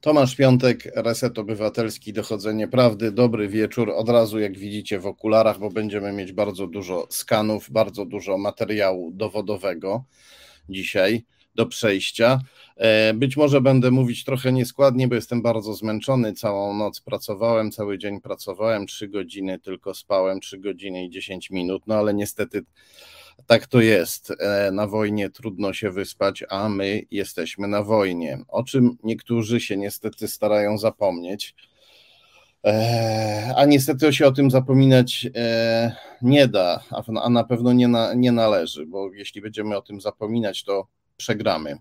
Tomasz Piątek, Reset Obywatelski, Dochodzenie Prawdy. Dobry wieczór. Od razu, jak widzicie, w okularach, bo będziemy mieć bardzo dużo skanów, bardzo dużo materiału dowodowego dzisiaj do przejścia. E, być może będę mówić trochę nieskładnie, bo jestem bardzo zmęczony. Całą noc pracowałem, cały dzień pracowałem, trzy godziny tylko spałem, trzy godziny i 10 minut, no ale niestety tak to jest. E, na wojnie trudno się wyspać, a my jesteśmy na wojnie. O czym niektórzy się niestety starają zapomnieć. E, a niestety się o tym zapominać e, nie da, a na pewno nie, na, nie należy, bo jeśli będziemy o tym zapominać, to przegramy.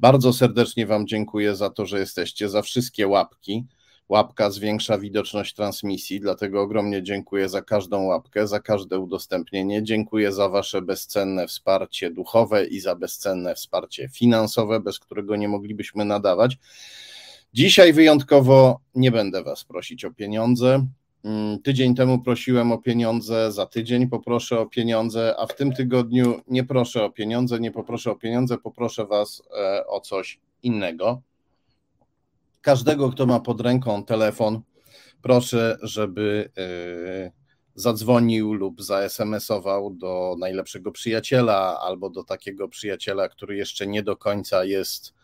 Bardzo serdecznie Wam dziękuję za to, że jesteście, za wszystkie łapki Łapka zwiększa widoczność transmisji, dlatego ogromnie dziękuję za każdą łapkę, za każde udostępnienie. Dziękuję za Wasze bezcenne wsparcie duchowe i za bezcenne wsparcie finansowe, bez którego nie moglibyśmy nadawać. Dzisiaj wyjątkowo nie będę Was prosić o pieniądze. Mm, tydzień temu prosiłem o pieniądze, za tydzień poproszę o pieniądze, a w tym tygodniu nie proszę o pieniądze, nie poproszę o pieniądze, poproszę Was e, o coś innego każdego, kto ma pod ręką telefon, proszę, żeby e, zadzwonił lub zaSMS-ował do najlepszego przyjaciela albo do takiego przyjaciela, który jeszcze nie do końca jest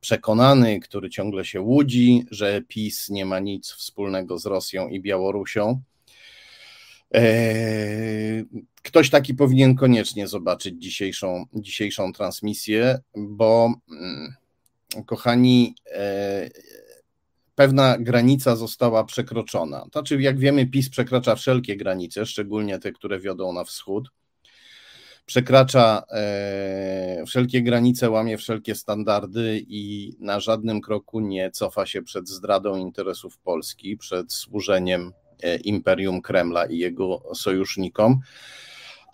przekonany, który ciągle się łudzi, że PiS nie ma nic wspólnego z Rosją i Białorusią. E, ktoś taki powinien koniecznie zobaczyć dzisiejszą, dzisiejszą transmisję, bo mm, kochani, e, pewna granica została przekroczona. Znaczy, jak wiemy, PiS przekracza wszelkie granice, szczególnie te, które wiodą na wschód. Przekracza e, wszelkie granice, łamie wszelkie standardy i na żadnym kroku nie cofa się przed zdradą interesów Polski, przed służeniem e, imperium Kremla i jego sojusznikom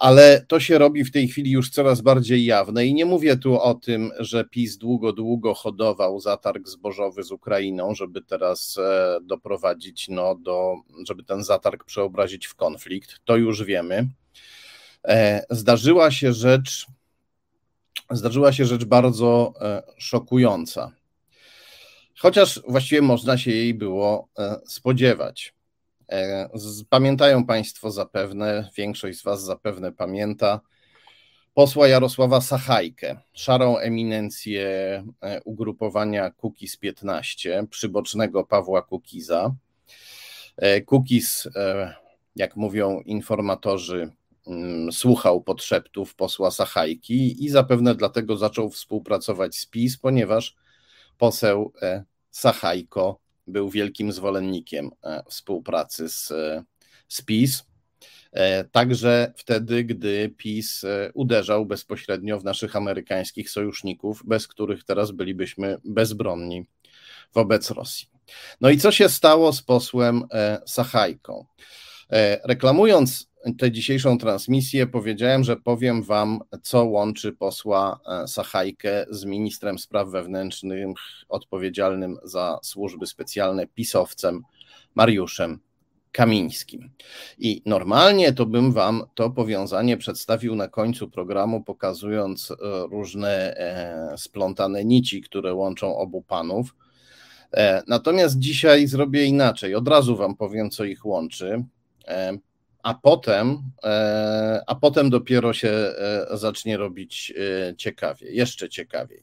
ale to się robi w tej chwili już coraz bardziej jawne i nie mówię tu o tym, że PiS długo, długo hodował zatarg zbożowy z Ukrainą, żeby teraz e, doprowadzić no, do, żeby ten zatarg przeobrazić w konflikt, to już wiemy. E, zdarzyła się rzecz, zdarzyła się rzecz bardzo e, szokująca. Chociaż właściwie można się jej było spodziewać. E, pamiętają Państwo zapewne, większość z Was zapewne pamięta, posła Jarosława Sachajkę, szarą eminencję e, ugrupowania Kukiz 15, przybocznego Pawła Kukiza. E, Kukiz, jak mówią informatorzy, mm, słuchał podszeptów posła Sachajki i zapewne dlatego zaczął współpracować z PiS, ponieważ poseł Sachajko był wielkim zwolennikiem e, współpracy z, e, z PiS. E, także wtedy, gdy PiS uderzał bezpośrednio w naszych amerykańskich sojuszników, bez których teraz bylibyśmy bezbronni wobec Rosji. No i co się stało z posłem Sachajką? Reklamując tę dzisiejszą transmisję powiedziałem, że powiem Wam, co łączy posła e, Sachajkę z ministrem spraw wewnętrznych odpowiedzialnym za służby specjalne pisowcem Mariuszem Kamińskim. I normalnie to bym Wam to powiązanie przedstawił na końcu programu, pokazując e, różne e, splątane nici, które łączą obu panów. Natomiast dzisiaj zrobię inaczej. Od razu Wam powiem, co ich łączy a potem, e, a potem dopiero się e, zacznie robić e, ciekawie, jeszcze ciekawiej.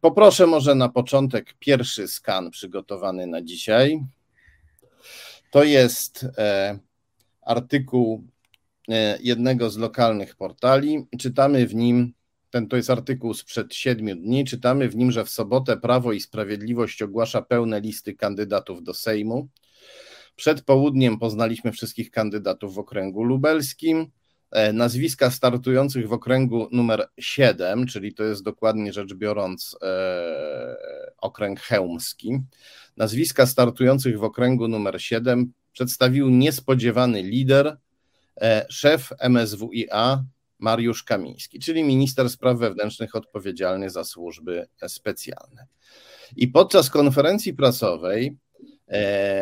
Poproszę może na początek pierwszy skan przygotowany na dzisiaj. To jest artykuł jednego z lokalnych portali. Czytamy w nim, ten to jest artykuł sprzed siedmiu dni, czytamy w nim, że w sobotę Prawo i Sprawiedliwość ogłasza pełne listy kandydatów do Sejmu. Przed południem poznaliśmy wszystkich kandydatów w okręgu lubelskim. E, nazwiska startujących w okręgu numer 7, czyli to jest dokładnie rzecz biorąc e, okręg chełmski. Nazwiska startujących w okręgu numer 7 przedstawił niespodziewany lider, e, szef MSWiA Mariusz Kamiński, czyli minister spraw wewnętrznych odpowiedzialny za służby specjalne. I podczas konferencji prasowej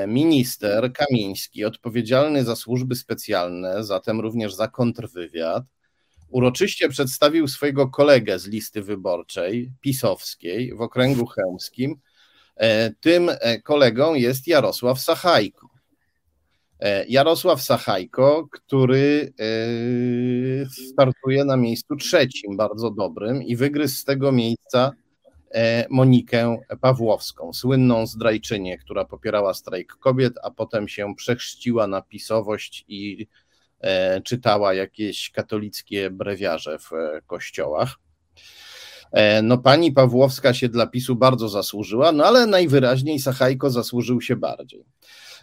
minister Kamiński, odpowiedzialny za służby specjalne, zatem również za kontrwywiad, uroczyście przedstawił swojego kolegę z listy wyborczej pisowskiej w okręgu chełmskim, Tym kolegą jest Jarosław Sachajko. Jarosław Sachajko, który startuje na miejscu trzecim, bardzo dobrym, i wygryzł z tego miejsca E, Monikę Pawłowską, słynną zdrajczynię, która popierała strajk kobiet, a potem się przechrzciła na pisowość i e, czytała jakieś katolickie brewiarze w e, kościołach. No pani Pawłowska się dla PiSu bardzo zasłużyła, no ale najwyraźniej Sachajko zasłużył się bardziej.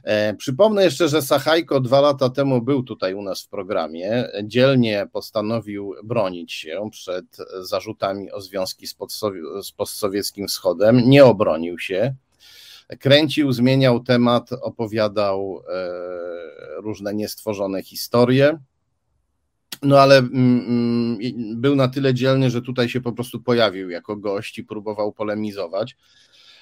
E, przypomnę jeszcze, że Sachajko dwa lata temu był tutaj u nas w programie. Dzielnie postanowił bronić się przed zarzutami o związki z, postsowieckim wschodem. Nie obronił się. Kręcił, zmieniał temat, opowiadał e, różne niestworzone historie. No ale mm, mm, był na tyle dzielny, że tutaj się po prostu pojawił jako gość i próbował polemizować.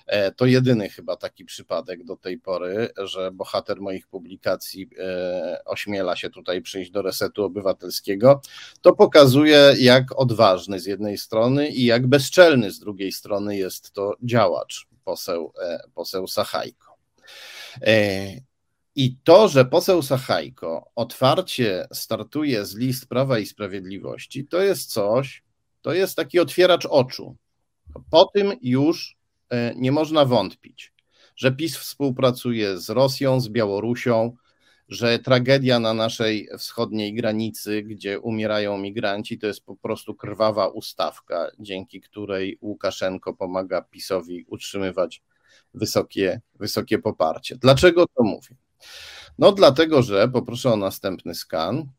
E, to jedyny chyba taki przypadek do tej pory, że bohater moich publikacji e, ośmiela się tutaj przyjść do resetu obywatelskiego. To pokazuje, jak odważny z jednej strony i jak bezczelny z drugiej strony jest to działacz, poseł, e, poseł Sachajko. I to, że poseł Sachajko otwarcie startuje z list Prawa i Sprawiedliwości, to jest coś, to jest taki otwieracz oczu. Po tym już nie można wątpić, że PiS współpracuje z Rosją, z Białorusią, że tragedia na naszej wschodniej granicy, gdzie umierają migranci, to jest po prostu krwawa ustawka, dzięki której Łukaszenko pomaga PiSowi utrzymywać wysokie, wysokie poparcie. Dlaczego to mówię? No, dlatego, że poproszę o następny skan.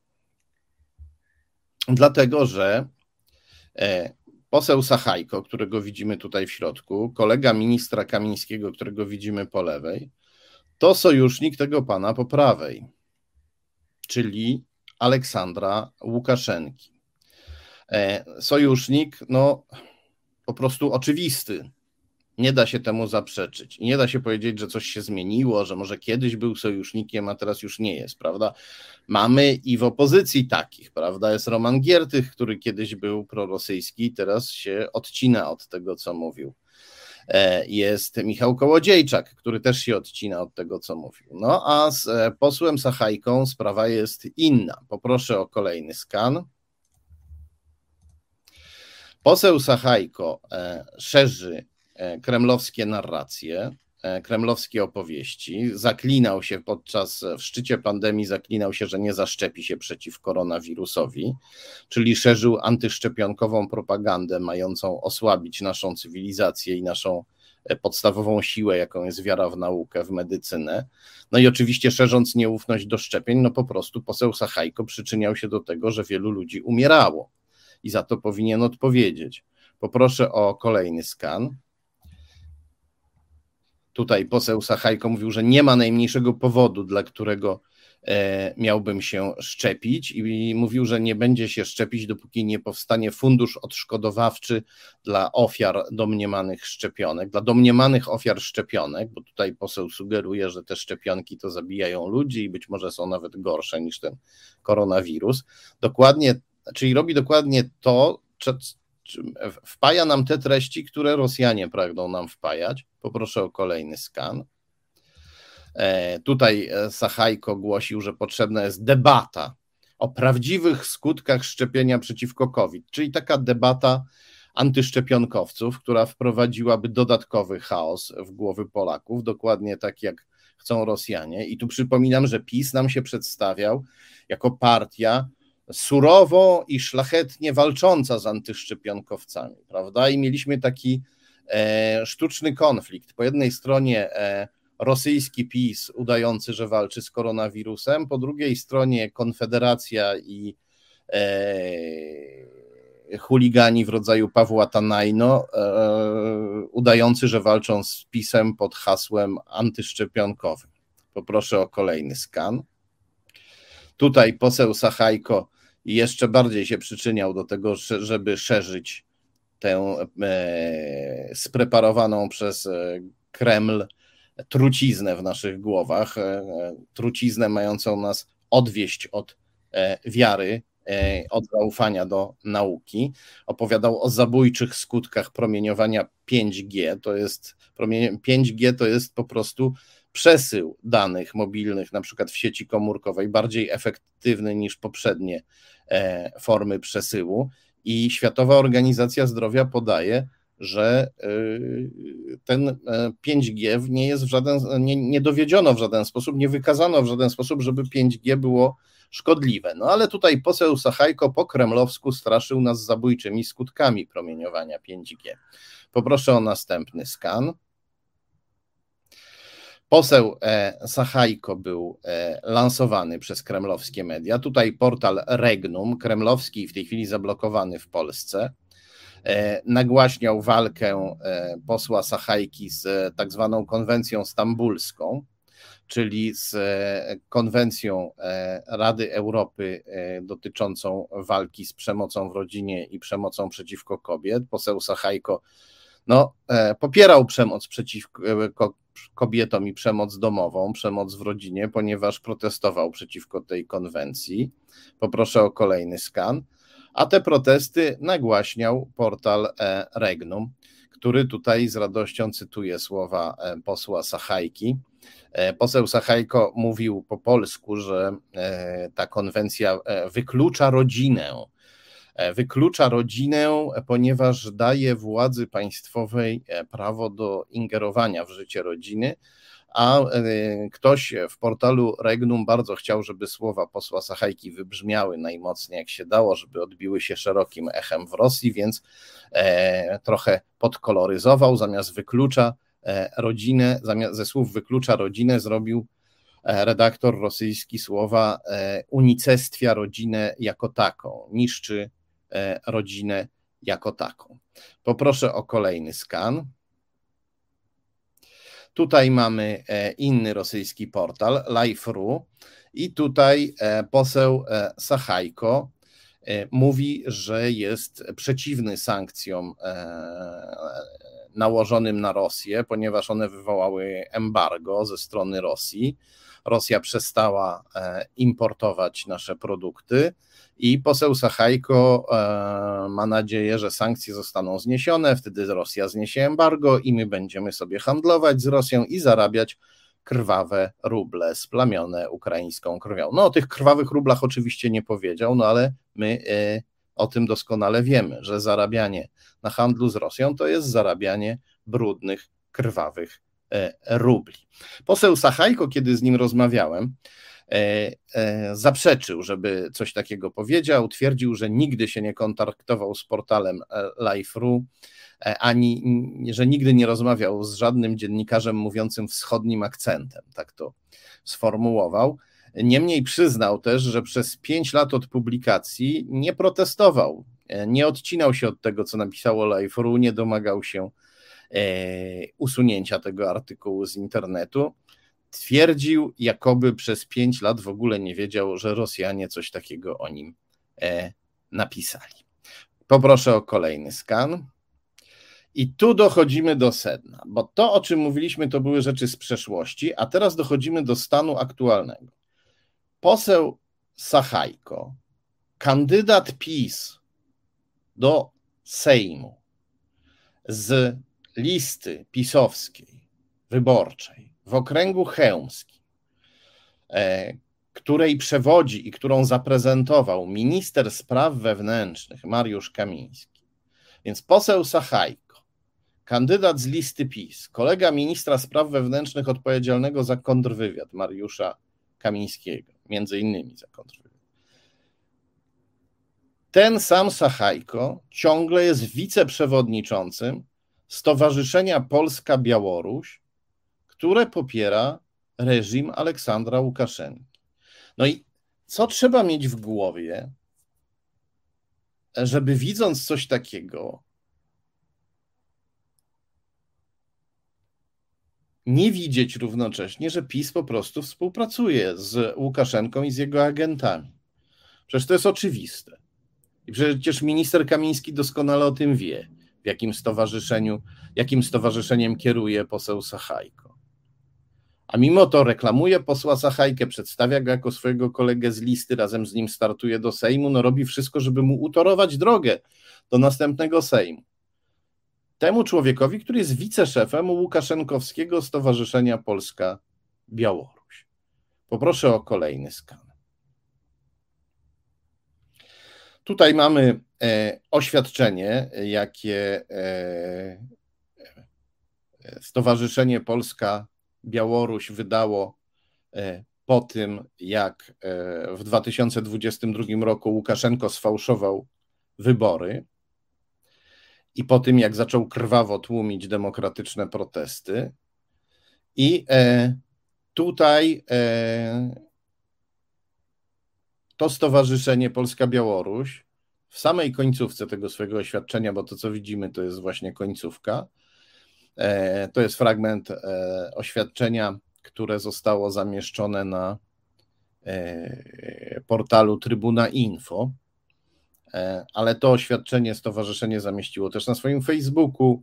Dlatego, że e, poseł Sachajko, którego widzimy tutaj w środku, kolega ministra Kamińskiego, którego widzimy po lewej, to sojusznik tego pana po prawej, czyli Aleksandra Łukaszenki. E, sojusznik, no po prostu oczywisty, nie da się temu zaprzeczyć. Nie da się powiedzieć, że coś się zmieniło, że może kiedyś był sojusznikiem, a teraz już nie jest, prawda? Mamy i w opozycji takich, prawda? Jest Roman Giertych, który kiedyś był prorosyjski, teraz się odcina od tego, co mówił. E, jest Michał Kołodziejczak, który też się odcina od tego, co mówił. No a z e, posłem Sachajką sprawa jest inna. Poproszę o kolejny skan. Poseł Sachajko e, szerzy kremlowskie narracje, e, kremlowskie opowieści. Zaklinał się podczas, w szczycie pandemii, zaklinał się, że nie zaszczepi się przeciw koronawirusowi, czyli szerzył antyszczepionkową propagandę mającą osłabić naszą cywilizację i naszą e, podstawową siłę, jaką jest wiara w naukę, w medycynę. No i oczywiście szerząc nieufność do szczepień, no po prostu poseł Sachajko przyczyniał się do tego, że wielu ludzi umierało i za to powinien odpowiedzieć. Poproszę o kolejny skan. Tutaj poseł Sachajko mówił, że nie ma najmniejszego powodu, dla którego e, miałbym się szczepić i mówił, że nie będzie się szczepić, dopóki nie powstanie fundusz odszkodowawczy dla ofiar domniemanych szczepionek, dla domniemanych ofiar szczepionek, bo tutaj poseł sugeruje, że te szczepionki to zabijają ludzi i być może są nawet gorsze niż ten koronawirus. Dokładnie, czyli robi dokładnie to, wpaja nam te treści, które Rosjanie pragną nam wpajać. Poproszę o kolejny skan. E, tutaj e, Sachajko głosił, że potrzebna jest debata o prawdziwych skutkach szczepienia przeciwko COVID, czyli taka debata antyszczepionkowców, która wprowadziłaby dodatkowy chaos w głowy Polaków, dokładnie tak jak chcą Rosjanie. I tu przypominam, że PiS nam się przedstawiał jako partia surowo i szlachetnie walcząca z antyszczepionkowcami, prawda? I mieliśmy taki e, sztuczny konflikt. Po jednej stronie e, rosyjski PiS udający, że walczy z koronawirusem, po drugiej stronie Konfederacja i e, chuligani w rodzaju Pawła Tanajno, e, udający, że walczą z PiSem pod hasłem antyszczepionkowym. Poproszę o kolejny skan. Tutaj poseł Sachajko jeszcze bardziej się przyczyniał do tego, żeby szerzyć tę e, spreparowaną przez e, Kreml truciznę w naszych głowach, e, truciznę mającą nas odwieść od wiary od zaufania do nauki. Opowiadał o zabójczych skutkach promieniowania 5G. To jest 5G to jest po prostu przesył danych mobilnych, na przykład w sieci komórkowej, bardziej efektywny niż poprzednie e, formy przesyłu. I Światowa Organizacja Zdrowia podaje, że y, ten 5G e, nie jest w żaden, nie, nie dowiedziono w żaden sposób, nie wykazano w żaden sposób, żeby 5G było szkodliwe. No ale tutaj poseł Sachajko po kremlowsku straszył nas zabójczymi skutkami promieniowania 5G. Poproszę o następny skan. Poseł e, Sachajko był e, lansowany przez kremlowskie media. Tutaj portal Regnum, kremlowski, w tej chwili zablokowany w Polsce, e, nagłaśniał walkę posła Sachajki z tak zwaną konwencją stambulską, czyli z konwencją Rady Europy dotyczącą walki z przemocą w rodzinie i przemocą przeciwko kobiet. Poseł Sachajko no, popierał przemoc przeciwko kobietom i przemoc domową, przemoc w rodzinie, ponieważ protestował przeciwko tej konwencji. Poproszę o kolejny skan. A te protesty nagłaśniał portal e, Regnum, który tutaj z radością cytuje słowa e, posła Sachajki. E, poseł Sachajko mówił po polsku, że ta konwencja wyklucza rodzinę wyklucza rodzinę, ponieważ daje władzy państwowej e, prawo do ingerowania w życie rodziny. A e, ktoś w portalu Regnum bardzo chciał, żeby słowa posła Sachajki wybrzmiały najmocniej jak się dało, żeby odbiły się szerokim echem w Rosji, więc trochę podkoloryzował, zamiast wyklucza rodzinę, zamiast ze słów wyklucza rodzinę, zrobił redaktor rosyjski słowa unicestwia rodzinę jako taką, niszczy E, rodzinę jako taką. Poproszę o kolejny skan. Tutaj mamy e, inny rosyjski portal, Life.ru i tutaj e, poseł Sachajko mówi, że jest przeciwny sankcjom nałożonym na Rosję, ponieważ one wywołały embargo ze strony Rosji. Rosja przestała importować nasze produkty i poseł Sachajko e, ma nadzieję, że sankcje zostaną zniesione, wtedy Rosja zniesie embargo i my będziemy sobie handlować z Rosją i zarabiać krwawe ruble splamione ukraińską krwią. No o tych krwawych rublach oczywiście nie powiedział, no ale my e, o tym doskonale wiemy, że zarabianie na handlu z Rosją to jest zarabianie brudnych, krwawych e, rubli. Poseł Sachajko, kiedy z nim rozmawiałem, zaprzeczył, żeby coś takiego powiedział. Twierdził, że nigdy się nie kontaktował z portalem e, Life.ru, ani że nigdy nie rozmawiał z żadnym dziennikarzem mówiącym wschodnim akcentem. Tak to sformułował. Niemniej przyznał też, że przez pięć lat od publikacji nie protestował, nie odcinał się od tego, co napisało Life.ru, nie domagał się usunięcia tego artykułu z internetu twierdził, jakoby przez pięć lat w ogóle nie wiedział, że Rosjanie coś takiego o nim e, napisali. Poproszę o kolejny skan. I tu dochodzimy do sedna, bo to, o czym mówiliśmy, to były rzeczy z przeszłości, a teraz dochodzimy do stanu aktualnego. Poseł Sachajko, kandydat PiS do Sejmu z listy pisowskiej, wyborczej, w okręgu chełmskim, e, której przewodzi i którą zaprezentował minister spraw wewnętrznych Mariusz Kamiński. Więc poseł Sachajko, kandydat z listy PiS, kolega ministra spraw wewnętrznych odpowiedzialnego za kontrwywiad Mariusza Kamińskiego, między innymi za kontrwywiad. Ten sam Sachajko ciągle jest wiceprzewodniczącym Stowarzyszenia Polska-Białoruś, które popiera reżim Aleksandra Łukaszenki. No i co trzeba mieć w głowie, żeby widząc coś takiego, nie widzieć równocześnie, że PiS po prostu współpracuje z Łukaszenką i z jego agentami. Przecież to jest oczywiste. I przecież minister Kamiński doskonale o tym wie, w jakim stowarzyszeniu, jakim stowarzyszeniem kieruje poseł Sachajko. A mimo to reklamuje posła Sachajkę, przedstawia go jako swojego kolegę z listy, razem z nim startuje do Sejmu, no robi wszystko, żeby mu utorować drogę do następnego Sejmu. Temu człowiekowi, który jest wiceszefem Łukaszenkowskiego Stowarzyszenia Polska-Białoruś. Poproszę o kolejny skan. Tutaj mamy e, oświadczenie, jakie e, Stowarzyszenie Polska-Białoruś wydało e, po tym, jak w 2022 roku Łukaszenko sfałszował wybory i po tym, jak zaczął krwawo tłumić demokratyczne protesty. I tutaj to Stowarzyszenie Polska-Białoruś w samej końcówce tego swojego oświadczenia, bo to co widzimy to jest właśnie końcówka, e, to jest fragment e, oświadczenia, które zostało zamieszczone na e, portalu Trybuna Info, ale to oświadczenie stowarzyszenie zamieściło też na swoim Facebooku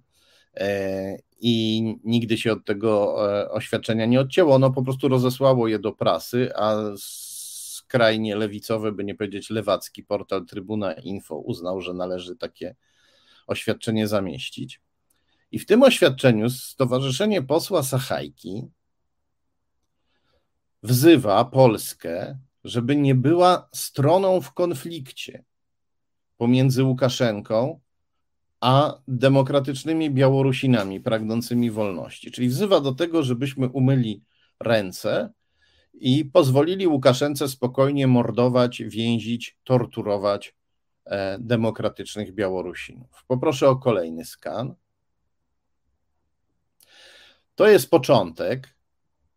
i nigdy się od tego oświadczenia nie odcięło. Ono po prostu rozesłało je do prasy, a skrajnie lewicowy, by nie powiedzieć lewacki portal Trybuna Info uznał, że należy takie oświadczenie zamieścić. I w tym oświadczeniu Stowarzyszenie Posła Sachajki wzywa Polskę, żeby nie była stroną w konflikcie pomiędzy Łukaszenką a demokratycznymi Białorusinami pragnącymi wolności. Czyli wzywa do tego, żebyśmy umyli ręce i pozwolili Łukaszence spokojnie mordować, więzić, torturować e, demokratycznych Białorusinów. Poproszę o kolejny skan. To jest początek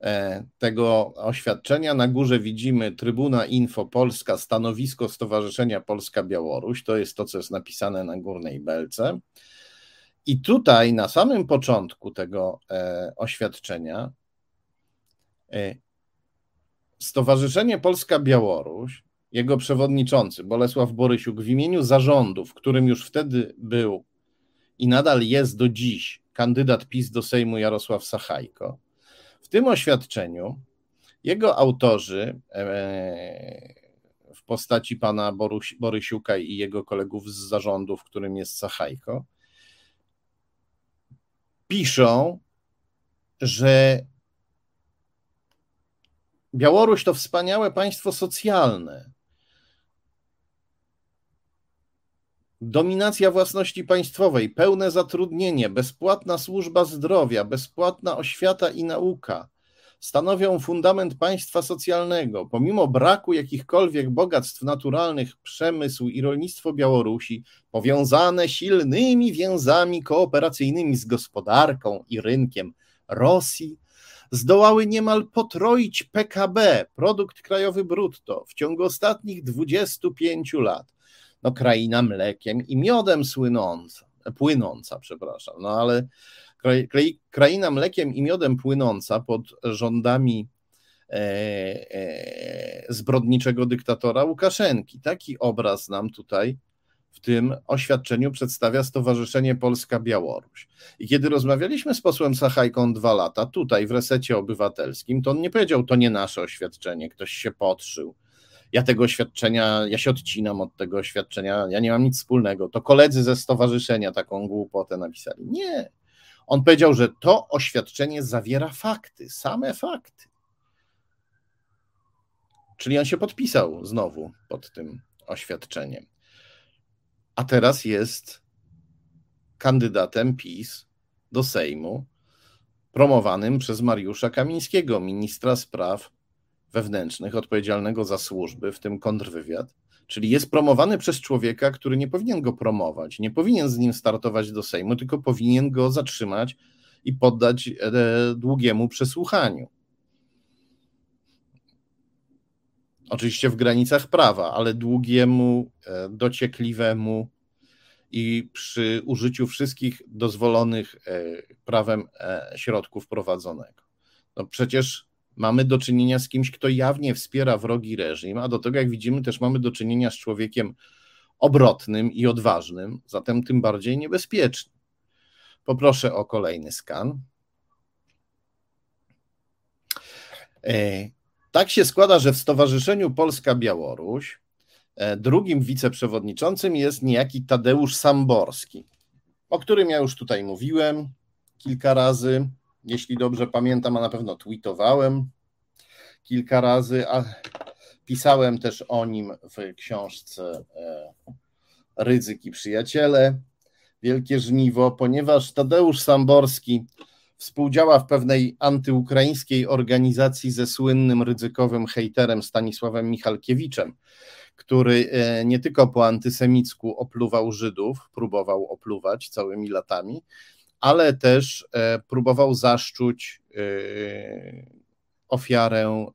e, tego oświadczenia. Na górze widzimy Trybuna Info Polska, stanowisko Stowarzyszenia Polska-Białoruś. To jest to, co jest napisane na górnej belce. I tutaj na samym początku tego e, oświadczenia Stowarzyszenie Polska-Białoruś, jego przewodniczący Bolesław Borysiuk w imieniu zarządu, w którym już wtedy był i nadal jest do dziś kandydat PiS do Sejmu Jarosław Sachajko, w tym oświadczeniu jego autorzy e, w postaci pana Borysiuka i jego kolegów z zarządu, w którym jest Sachajko, piszą, że Białoruś to wspaniałe państwo socjalne. Dominacja własności państwowej, pełne zatrudnienie, bezpłatna służba zdrowia, bezpłatna oświata i nauka stanowią fundament państwa socjalnego. Pomimo braku jakichkolwiek bogactw naturalnych, przemysł i rolnictwo Białorusi, powiązane silnymi więzami kooperacyjnymi z gospodarką i rynkiem Rosji, zdołały niemal potroić PKB, produkt krajowy brutto, w ciągu ostatnich 25 lat. No, kraina mlekiem i miodem słynąca, płynąca, przepraszam, no ale kraina mlekiem i miodem płynąca pod rządami e, e, zbrodniczego dyktatora Łukaszenki. Taki obraz nam tutaj w tym oświadczeniu przedstawia Stowarzyszenie Polska-Białoruś. I kiedy rozmawialiśmy z posłem Sachajką dwa lata, tutaj w resecie obywatelskim, to on nie powiedział, to nie nasze oświadczenie, ktoś się podszył. Ja tego oświadczenia, ja się odcinam od tego oświadczenia, ja nie mam nic wspólnego. To koledzy ze stowarzyszenia taką głupotę napisali. Nie. On powiedział, że to oświadczenie zawiera fakty, same fakty. Czyli on się podpisał znowu pod tym oświadczeniem a teraz jest kandydatem PiS do Sejmu, promowanym przez Mariusza Kamińskiego, ministra spraw wewnętrznych, odpowiedzialnego za służby, w tym kontrwywiad. Czyli jest promowany przez człowieka, który nie powinien go promować, nie powinien z nim startować do Sejmu, tylko powinien go zatrzymać i poddać e, długiemu przesłuchaniu. Oczywiście w granicach prawa, ale długiemu, e, dociekliwemu i przy użyciu wszystkich dozwolonych e, prawem środków prowadzonego. No przecież mamy do czynienia z kimś, kto jawnie wspiera wrogi reżim, a do tego, jak widzimy, też mamy do czynienia z człowiekiem obrotnym i odważnym, zatem tym bardziej niebezpiecznym. Poproszę o kolejny skan. Tak się składa, że w Stowarzyszeniu Polska-Białoruś drugim wiceprzewodniczącym jest niejaki Tadeusz Samborski, o którym ja już tutaj mówiłem kilka razy, jeśli dobrze pamiętam, a na pewno tweetowałem kilka razy, a pisałem też o nim w książce Ryzyki Przyjaciele, Wielkie Żniwo, ponieważ Tadeusz Samborski współdziała w pewnej antyukraińskiej organizacji ze słynnym ryzykowym hejterem Stanisławem Michalkiewiczem, który e, nie tylko po antysemicku opluwał Żydów, próbował opluwać całymi latami, ale też e, próbował zaszczuć e, ofiarę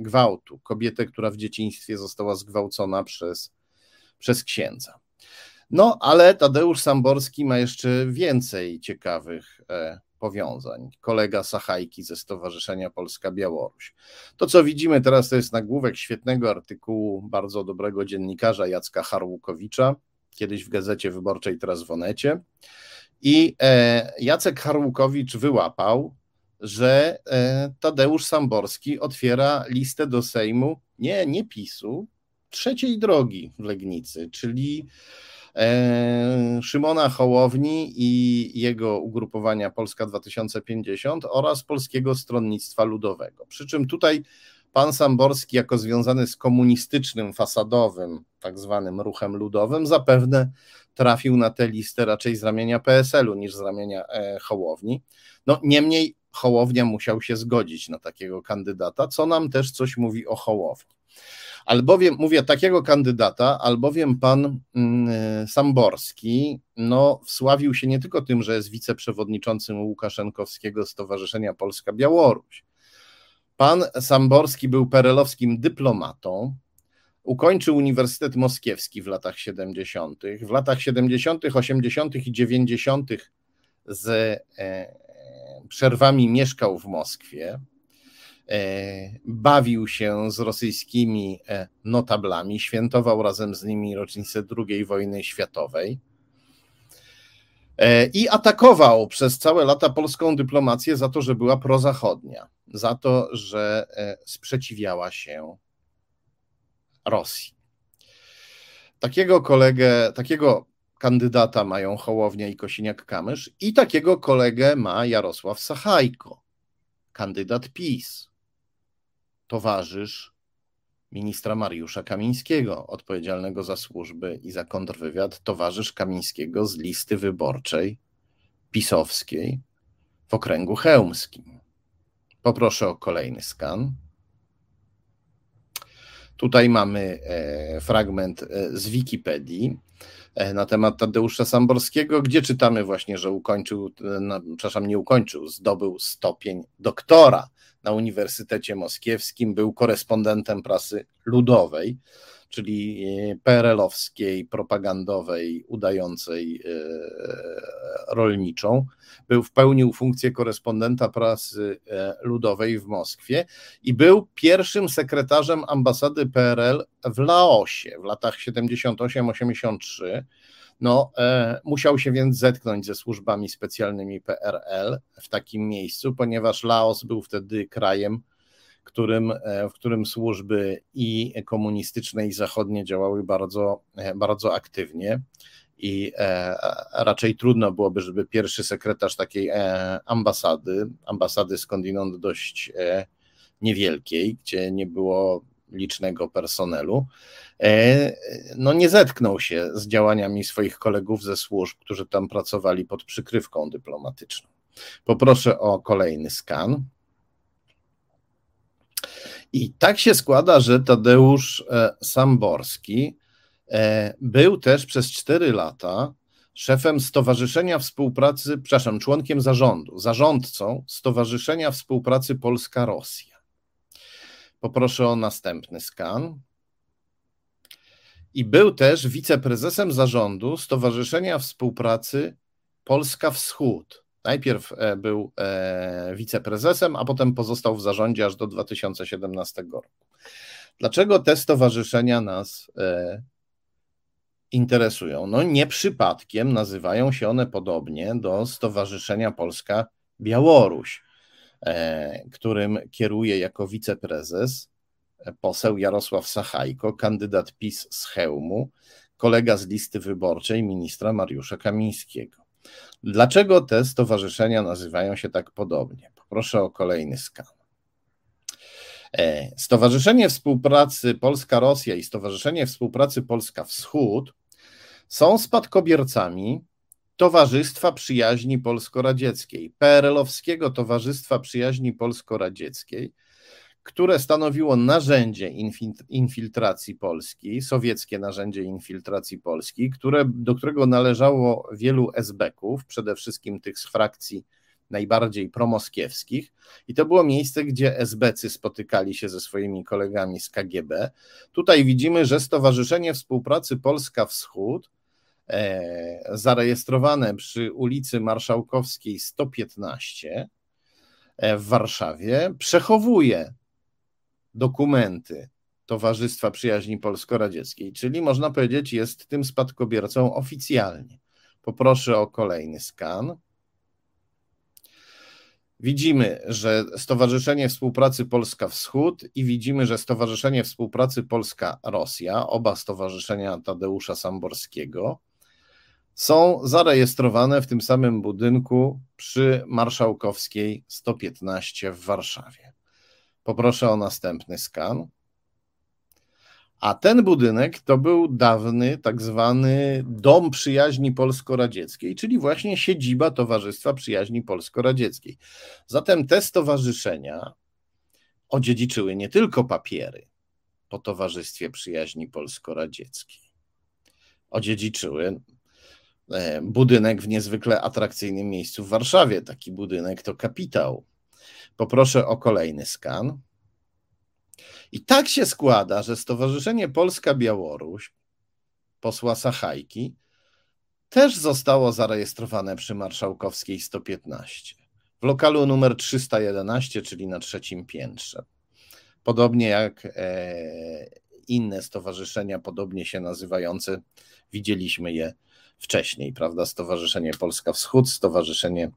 gwałtu, kobietę, która w dzieciństwie została zgwałcona przez, przez księdza. No, ale Tadeusz Samborski ma jeszcze więcej ciekawych e, powiązań. Kolega Sachajki ze Stowarzyszenia Polska-Białoruś. To, co widzimy teraz, to jest nagłówek świetnego artykułu bardzo dobrego dziennikarza Jacka Harłukowicza, kiedyś w Gazecie Wyborczej, teraz w Onecie. I e, Jacek Harłukowicz wyłapał, że e, Tadeusz Samborski otwiera listę do Sejmu, nie, nie PiSu, trzeciej drogi w Legnicy, czyli E, Szymona Hołowni i jego ugrupowania Polska 2050 oraz Polskiego Stronnictwa Ludowego. Przy czym tutaj pan Samborski, jako związany z komunistycznym, fasadowym, tak zwanym ruchem ludowym, zapewne trafił na tę listę raczej z ramienia PSL-u niż z ramienia e, Hołowni. No, niemniej Hołownia musiał się zgodzić na takiego kandydata, co nam też coś mówi o Hołowni. Albowiem, mówię, takiego kandydata, albowiem pan mm, Samborski no, wsławił się nie tylko tym, że jest wiceprzewodniczącym Łukaszenkowskiego Stowarzyszenia Polska-Białoruś. Pan Samborski był perelowskim dyplomatą, ukończył Uniwersytet Moskiewski w latach 70., w latach 70., 80. i 90. z e, przerwami mieszkał w Moskwie. E, bawił się z rosyjskimi e, notablami, świętował razem z nimi rocznicę II wojny światowej i atakował przez całe lata polską dyplomację za to, że była prozachodnia, za to, że sprzeciwiała się Rosji. Takiego kolegę, takiego kandydata mają Hołownia i Kosiniak-Kamysz i takiego kolegę ma Jarosław Sachajko, kandydat PiS towarzysz ministra Mariusza Kamińskiego, odpowiedzialnego za służby i za kontrwywiad, towarzysz Kamińskiego z listy wyborczej pisowskiej w okręgu chełmskim. Poproszę o kolejny skan. Tutaj mamy e, fragment e, z Wikipedii e, na temat Tadeusza Samborskiego, gdzie czytamy właśnie, że ukończył, przepraszam, nie ukończył, zdobył stopień doktora na Uniwersytecie Moskiewskim, był korespondentem prasy ludowej, czyli e, PRL-owskiej, propagandowej, udającej e, rolniczą. Był, pełnił funkcję korespondenta prasy e, ludowej w Moskwie i był pierwszym sekretarzem ambasady PRL w Laosie w latach 78-83 no, e, musiał się więc zetknąć ze służbami specjalnymi PRL w takim miejscu, ponieważ Laos był wtedy krajem, którym, e, w którym służby i komunistyczne, i zachodnie działały bardzo, e, bardzo aktywnie. I e, raczej trudno byłoby, żeby pierwszy sekretarz takiej ambasady, ambasady skądinąd dość niewielkiej, gdzie nie było licznego personelu, no nie zetknął się z działaniami swoich kolegów ze służb, którzy tam pracowali pod przykrywką dyplomatyczną. Poproszę o kolejny skan. I tak się składa, że Tadeusz e, Samborski e, był też przez cztery lata szefem Stowarzyszenia Współpracy, przepraszam, członkiem zarządu, zarządcą Stowarzyszenia Współpracy Polska-Rosja. Poproszę o następny skan. I był też wiceprezesem zarządu Stowarzyszenia Współpracy Polska Wschód. Najpierw e, był e, wiceprezesem, a potem pozostał w zarządzie aż do 2017 roku. Dlaczego te stowarzyszenia nas e, interesują? No nie przypadkiem nazywają się one podobnie do Stowarzyszenia Polska Białoruś którym kieruje jako wiceprezes poseł Jarosław Sachajko, kandydat PiS z Chełmu, kolega z listy wyborczej ministra Mariusza Kamińskiego. Dlaczego te stowarzyszenia nazywają się tak podobnie? Poproszę o kolejny skan. E, Stowarzyszenie Współpracy Polska-Rosja i Stowarzyszenie Współpracy Polska-Wschód są spadkobiercami Towarzystwa Przyjaźni Polsko-Radzieckiej, PRL-owskiego Towarzystwa Przyjaźni Polsko-Radzieckiej, które stanowiło narzędzie infiltracji Polski, sowieckie narzędzie infiltracji Polski, które, do którego należało wielu esbeków, przede wszystkim tych z frakcji najbardziej promoskiewskich. I to było miejsce, gdzie esbecy spotykali się ze swoimi kolegami z KGB. Tutaj widzimy, że Stowarzyszenie Współpracy Polska Wschód, e, zarejestrowane przy ulicy Marszałkowskiej 115 e, w Warszawie, przechowuje dokumenty Towarzystwa Przyjaźni Polsko-Radzieckiej, czyli można powiedzieć, jest tym spadkobiercą oficjalnie. Poproszę o kolejny skan. Widzimy, że Stowarzyszenie Współpracy Polska Wschód i widzimy, że Stowarzyszenie Współpracy Polska Rosja, oba stowarzyszenia Tadeusza Samborskiego, są zarejestrowane w tym samym budynku przy Marszałkowskiej 115 w Warszawie. Poproszę o następny skan. A ten budynek to był dawny tak zwany Dom Przyjaźni Polsko-Radzieckiej, czyli właśnie siedziba Towarzystwa Przyjaźni Polsko-Radzieckiej. Zatem te stowarzyszenia odziedziczyły nie tylko papiery po Towarzystwie Przyjaźni Polsko-Radzieckiej, odziedziczyły e, budynek w niezwykle atrakcyjnym miejscu w Warszawie. Taki budynek to kapitał. Poproszę o kolejny skan. I tak się składa, że Stowarzyszenie Polska-Białoruś posła Sachajki też zostało zarejestrowane przy Marszałkowskiej 115 w lokalu numer 311, czyli na trzecim piętrze. Podobnie jak e, inne stowarzyszenia, podobnie się nazywające, widzieliśmy je wcześniej, prawda? Stowarzyszenie Polska Wschód, Stowarzyszenie,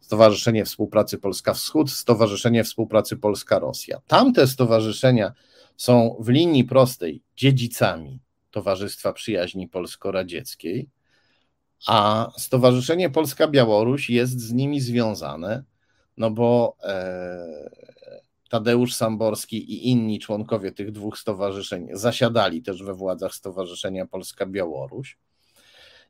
Stowarzyszenie Współpracy Polska Wschód, Stowarzyszenie Współpracy Polska Rosja. Tamte stowarzyszenia są w linii prostej dziedzicami Towarzystwa Przyjaźni Polsko-Radzieckiej, a Stowarzyszenie Polska Białoruś jest z nimi związane, no bo e, Tadeusz Samborski i inni członkowie tych dwóch stowarzyszeń zasiadali też we władzach Stowarzyszenia Polska Białoruś.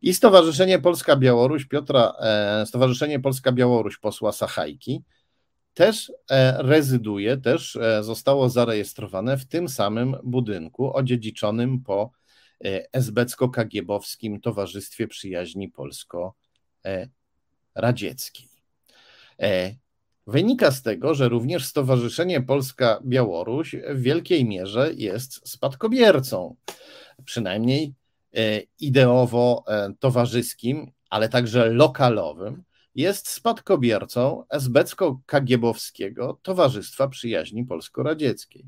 I Stowarzyszenie Polska Białoruś Piotra, e, Stowarzyszenie Polska Białoruś posła Sachajki też e, rezyduje, też e, zostało zarejestrowane w tym samym budynku odziedziczonym po esbecko-kagiebowskim Towarzystwie Przyjaźni Polsko-Radzieckiej. Wynika z tego, że również Stowarzyszenie Polska-Białoruś w wielkiej mierze jest spadkobiercą, przynajmniej E, ideowo-towarzyskim, ale także lokalowym, jest spadkobiercą esbecko-kagiebowskiego Towarzystwa Przyjaźni Polsko-Radzieckiej.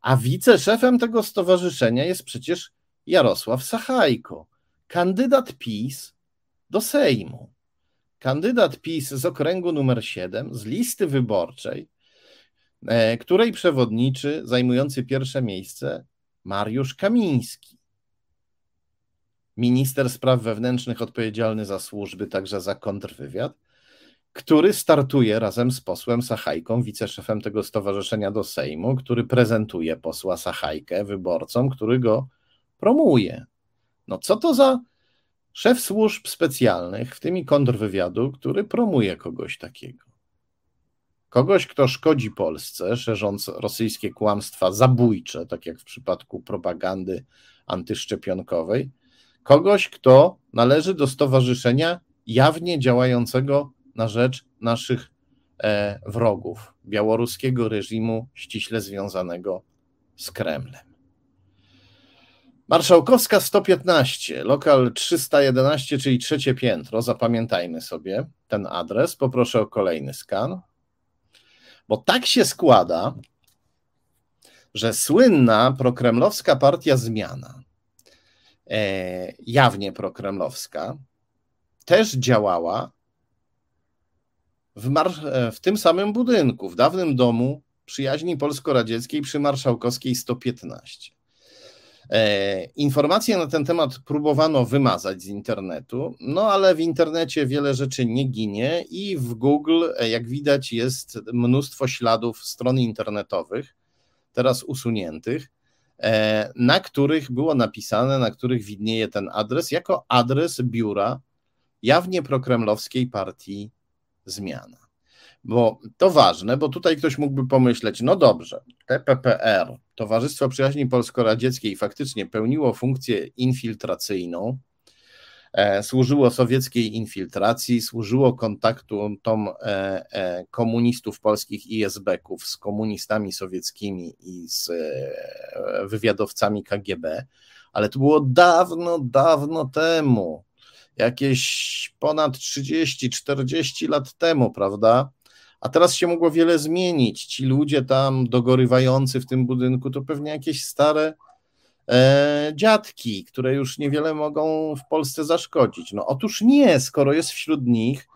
A wiceszefem tego stowarzyszenia jest przecież Jarosław Sachajko, kandydat PiS do Sejmu. Kandydat PiS z okręgu numer 7, z listy wyborczej, e, której przewodniczy, zajmujący pierwsze miejsce, Mariusz Kamiński minister spraw wewnętrznych odpowiedzialny za służby, także za kontrwywiad, który startuje razem z posłem Sachajką, wiceszefem tego stowarzyszenia do Sejmu, który prezentuje posła Sachajkę wyborcom, który go promuje. No co to za szef służb specjalnych, w tym i kontrwywiadu, który promuje kogoś takiego? Kogoś, kto szkodzi Polsce, szerząc rosyjskie kłamstwa zabójcze, tak jak w przypadku propagandy antyszczepionkowej, kogoś, kto należy do stowarzyszenia jawnie działającego na rzecz naszych e, wrogów, białoruskiego reżimu ściśle związanego z Kremlem. Marszałkowska 115, lokal 311, czyli trzecie piętro. Zapamiętajmy sobie ten adres. Poproszę o kolejny skan. Bo tak się składa, że słynna prokremlowska partia Zmiana E, jawnie prokremlowska, też działała w, w tym samym budynku, w dawnym domu przyjaźni polsko-radzieckiej przy Marszałkowskiej 115. E, informacje na ten temat próbowano wymazać z internetu, no ale w internecie wiele rzeczy nie ginie i w Google, e, jak widać, jest mnóstwo śladów stron internetowych, teraz usuniętych, e, na których było napisane, na których widnieje ten adres, jako adres biura jawnie prokremlowskiej partii Zmiana. Bo to ważne, bo tutaj ktoś mógłby pomyśleć, no dobrze, TPPR, Towarzystwo Przyjaźni Polsko-Radzieckiej, faktycznie pełniło funkcję infiltracyjną, e, służyło sowieckiej infiltracji, służyło kontaktom e, e, komunistów polskich i esbeków z komunistami sowieckimi i z e, wywiadowcami KGB, ale to było dawno, dawno temu, jakieś ponad 30-40 lat temu, prawda? A teraz się mogło wiele zmienić. Ci ludzie tam dogorywający w tym budynku to pewnie jakieś stare e, dziadki, które już niewiele mogą w Polsce zaszkodzić. No otóż nie, skoro jest wśród nich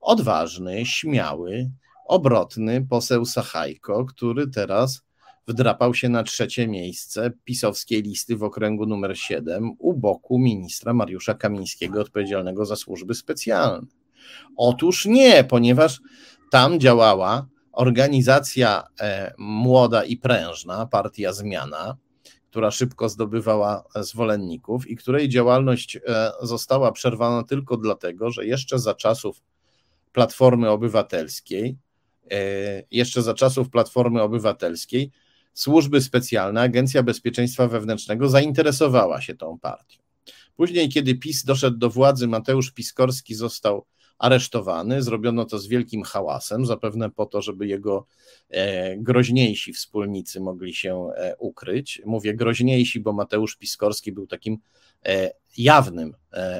odważny, śmiały, obrotny poseł Sachajko, który teraz wdrapał się na trzecie miejsce pisowskiej listy w okręgu numer 7 u boku ministra Mariusza Kamińskiego odpowiedzialnego za służby specjalne. Otóż nie, ponieważ tam działała organizacja e, młoda i prężna, Partia Zmiana, która szybko zdobywała zwolenników i której działalność e, została przerwana tylko dlatego, że jeszcze za czasów Platformy Obywatelskiej, e, jeszcze za czasów Platformy Obywatelskiej, służby specjalne, Agencja Bezpieczeństwa Wewnętrznego zainteresowała się tą partią. Później, kiedy PiS doszedł do władzy, Mateusz Piskorski został aresztowany. Zrobiono to z wielkim hałasem, zapewne po to, żeby jego e, groźniejsi wspólnicy mogli się e, ukryć. Mówię groźniejsi, bo Mateusz Piskorski był takim e, jawnym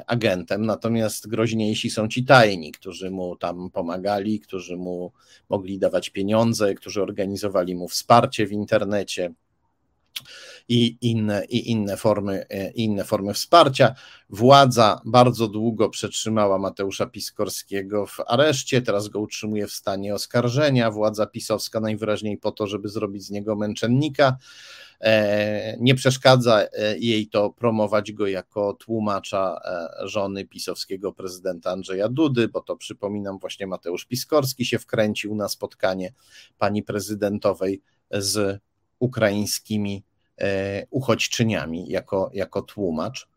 agentem, natomiast groźniejsi są ci tajni, którzy mu tam pomagali, którzy mu mogli dawać pieniądze, którzy organizowali mu wsparcie w internecie i inne, i inne, formy, e, inne formy wsparcia. Władza bardzo długo przetrzymała Mateusza Piskorskiego w areszcie, teraz go utrzymuje w stanie oskarżenia. Władza pisowska najwyraźniej po to, żeby zrobić z niego męczennika. E, nie przeszkadza e, jej to promować go jako tłumacza żony pisowskiego prezydenta Andrzeja Dudy, bo to przypominam, właśnie Mateusz Piskorski się wkręcił na spotkanie pani prezydentowej z ukraińskimi E, uchodźczyniami jako, jako tłumacz,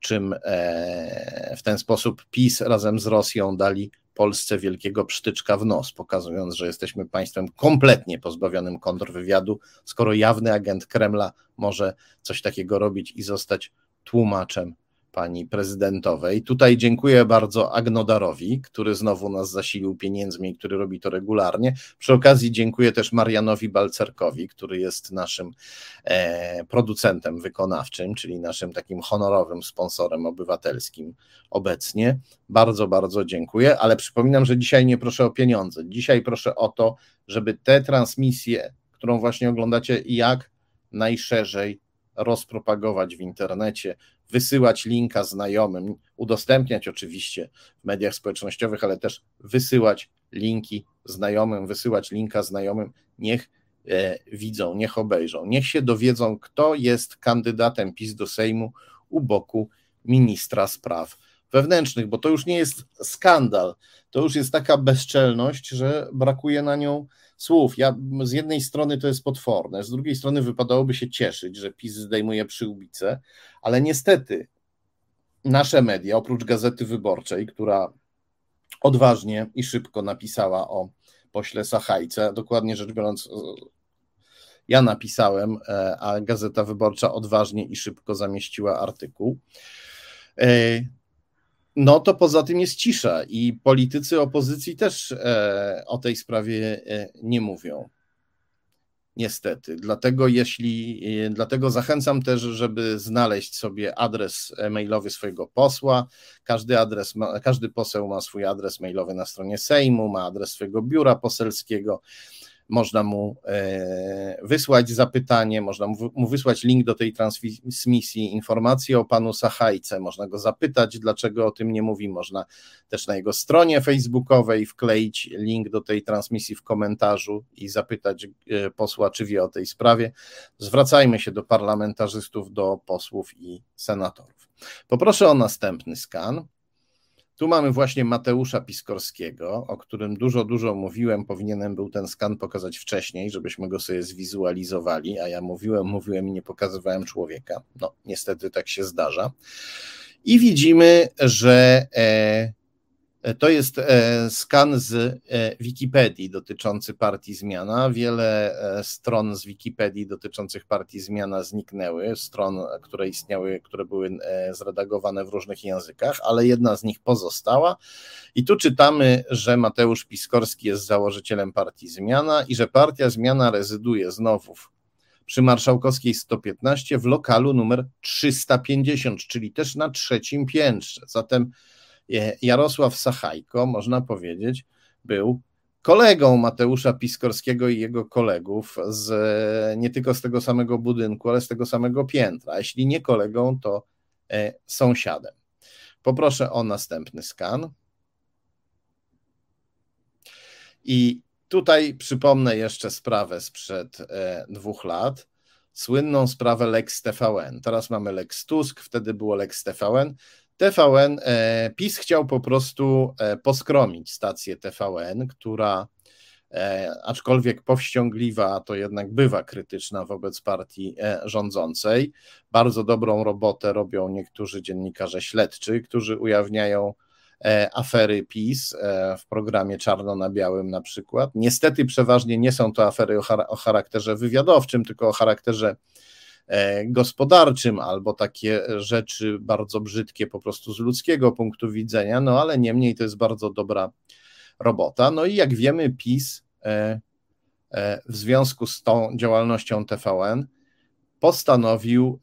czym e, w ten sposób PiS razem z Rosją dali Polsce wielkiego psztyczka w nos, pokazując, że jesteśmy państwem kompletnie pozbawionym kontrwywiadu, skoro jawny agent Kremla może coś takiego robić i zostać tłumaczem pani prezydentowej. Tutaj dziękuję bardzo Agnodarowi, który znowu nas zasilił pieniędzmi który robi to regularnie. Przy okazji dziękuję też Marianowi Balcerkowi, który jest naszym e, producentem wykonawczym, czyli naszym takim honorowym sponsorem obywatelskim obecnie. Bardzo, bardzo dziękuję, ale przypominam, że dzisiaj nie proszę o pieniądze. Dzisiaj proszę o to, żeby tę transmisję, którą właśnie oglądacie, jak najszerzej rozpropagować w internecie, wysyłać linka znajomym, udostępniać oczywiście w mediach społecznościowych, ale też wysyłać linki znajomym, wysyłać linka znajomym, niech e, widzą, niech obejrzą, niech się dowiedzą, kto jest kandydatem PiS do Sejmu u boku ministra spraw wewnętrznych, bo to już nie jest skandal, to już jest taka bezczelność, że brakuje na nią słów. Ja, z jednej strony to jest potworne, z drugiej strony wypadałoby się cieszyć, że PiS zdejmuje przyłbicę, ale niestety nasze media, oprócz Gazety Wyborczej, która odważnie i szybko napisała o pośle Sachajce, dokładnie rzecz biorąc, ja napisałem, e, a Gazeta Wyborcza odważnie i szybko zamieściła artykuł. No to poza tym jest cisza i politycy opozycji też e, o tej sprawie e, nie mówią. Niestety. Dlatego jeśli, e, dlatego zachęcam też, żeby znaleźć sobie adres mailowy swojego posła. Każdy adres, ma, każdy poseł ma swój adres mailowy na stronie Sejmu, ma adres swojego biura poselskiego można mu e, wysłać zapytanie, można mu wysłać link do tej transmisji, informacje o panu Sachajce, można go zapytać, dlaczego o tym nie mówi, można też na jego stronie facebookowej wkleić link do tej transmisji w komentarzu i zapytać e, posła, czy wie o tej sprawie. Zwracajmy się do parlamentarzystów, do posłów i senatorów. Poproszę o następny skan. Tu mamy właśnie Mateusza Piskorskiego, o którym dużo, dużo mówiłem. Powinienem był ten skan pokazać wcześniej, żebyśmy go sobie zwizualizowali, a ja mówiłem, mówiłem i nie pokazywałem człowieka. No, niestety tak się zdarza. I widzimy, że e, to jest e, skan z e, Wikipedii dotyczący partii Zmiana. Wiele stron z Wikipedii dotyczących partii Zmiana zniknęły, stron, które istniały, które były zredagowane w różnych językach, ale jedna z nich pozostała. I tu czytamy, że Mateusz Piskorski jest założycielem partii Zmiana i że partia Zmiana rezyduje znowu przy Marszałkowskiej 115 w lokalu numer 350, czyli też na trzecim piętrze. Zatem Jarosław Sachajko, można powiedzieć, był kolegą Mateusza Piskorskiego i jego kolegów z, nie tylko z tego samego budynku, ale z tego samego piętra. Jeśli nie kolegą, to e, sąsiadem. Poproszę o następny skan. I tutaj przypomnę jeszcze sprawę sprzed e, dwóch lat. Słynną sprawę Lex TVN. Teraz mamy Lex Tusk, wtedy było Lex TVN. TVN, e, PiS chciał po prostu e, poskromić stację TVN, która e, aczkolwiek powściągliwa, to jednak bywa krytyczna wobec partii rządzącej. Bardzo dobrą robotę robią niektórzy dziennikarze śledczy, którzy ujawniają afery PiS w programie Czarno na Białym na przykład. Niestety przeważnie nie są to afery o charakterze wywiadowczym, tylko o charakterze gospodarczym, albo takie rzeczy bardzo brzydkie po prostu z ludzkiego punktu widzenia, no ale niemniej to jest bardzo dobra robota. No i jak wiemy, PiS e, e, w związku z tą działalnością TVN postanowił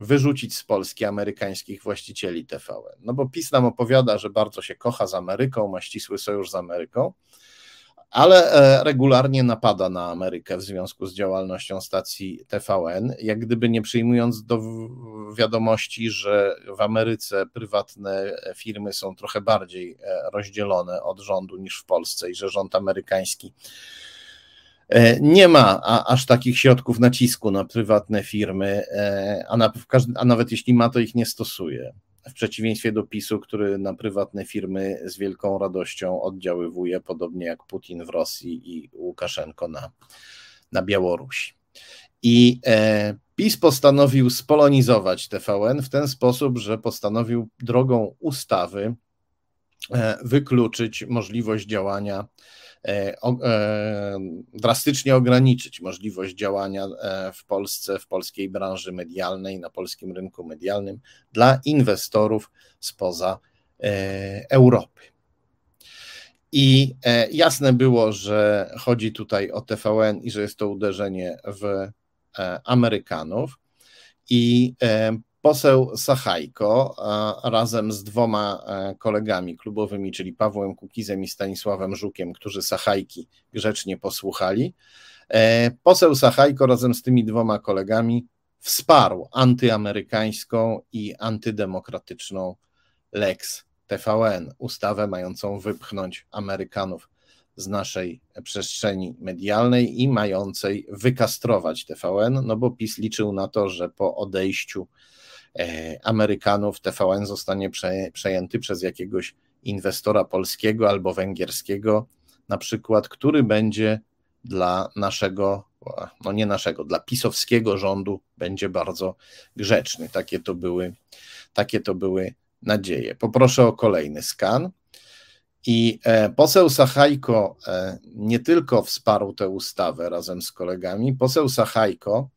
wyrzucić z Polski amerykańskich właścicieli TVN. No bo PiS nam opowiada, że bardzo się kocha z Ameryką, ma ścisły sojusz z Ameryką, ale e, regularnie napada na Amerykę w związku z działalnością stacji TVN, jak gdyby nie przyjmując do wiadomości, że w Ameryce prywatne firmy są trochę bardziej e, rozdzielone od rządu niż w Polsce i że rząd amerykański e, nie ma aż takich środków nacisku na prywatne firmy, a, na, a nawet jeśli ma, to ich nie stosuje w przeciwieństwie do PiSu, który na prywatne firmy z wielką radością oddziaływuje, podobnie jak Putin w Rosji i Łukaszenko na, na Białorusi. I e, PiS postanowił spolonizować TVN w ten sposób, że postanowił drogą ustawy e, wykluczyć możliwość działania drastycznie ograniczyć możliwość działania e, w Polsce, w polskiej branży medialnej, na polskim rynku medialnym dla inwestorów spoza Europy. I jasne było, że chodzi tutaj o TVN i że jest to uderzenie w Amerykanów. I Poseł Sachajko razem z dwoma e, kolegami klubowymi, czyli Pawłem Kukizem i Stanisławem Żukiem, którzy Sachajki grzecznie posłuchali, e, poseł Sachajko razem z tymi dwoma kolegami wsparł antyamerykańską i antydemokratyczną Lex TVN, ustawę mającą wypchnąć Amerykanów z naszej przestrzeni medialnej i mającej wykastrować TVN, no bo PiS liczył na to, że po odejściu Amerykanów TVN zostanie przejęty przez jakiegoś inwestora polskiego albo węgierskiego, na przykład, który będzie dla naszego, no nie naszego, dla pisowskiego rządu będzie bardzo grzeczny. Takie to były, takie to były nadzieje. Poproszę o kolejny skan. I e, poseł Sachajko e, nie tylko wsparł tę ustawę razem z kolegami, poseł Sachajko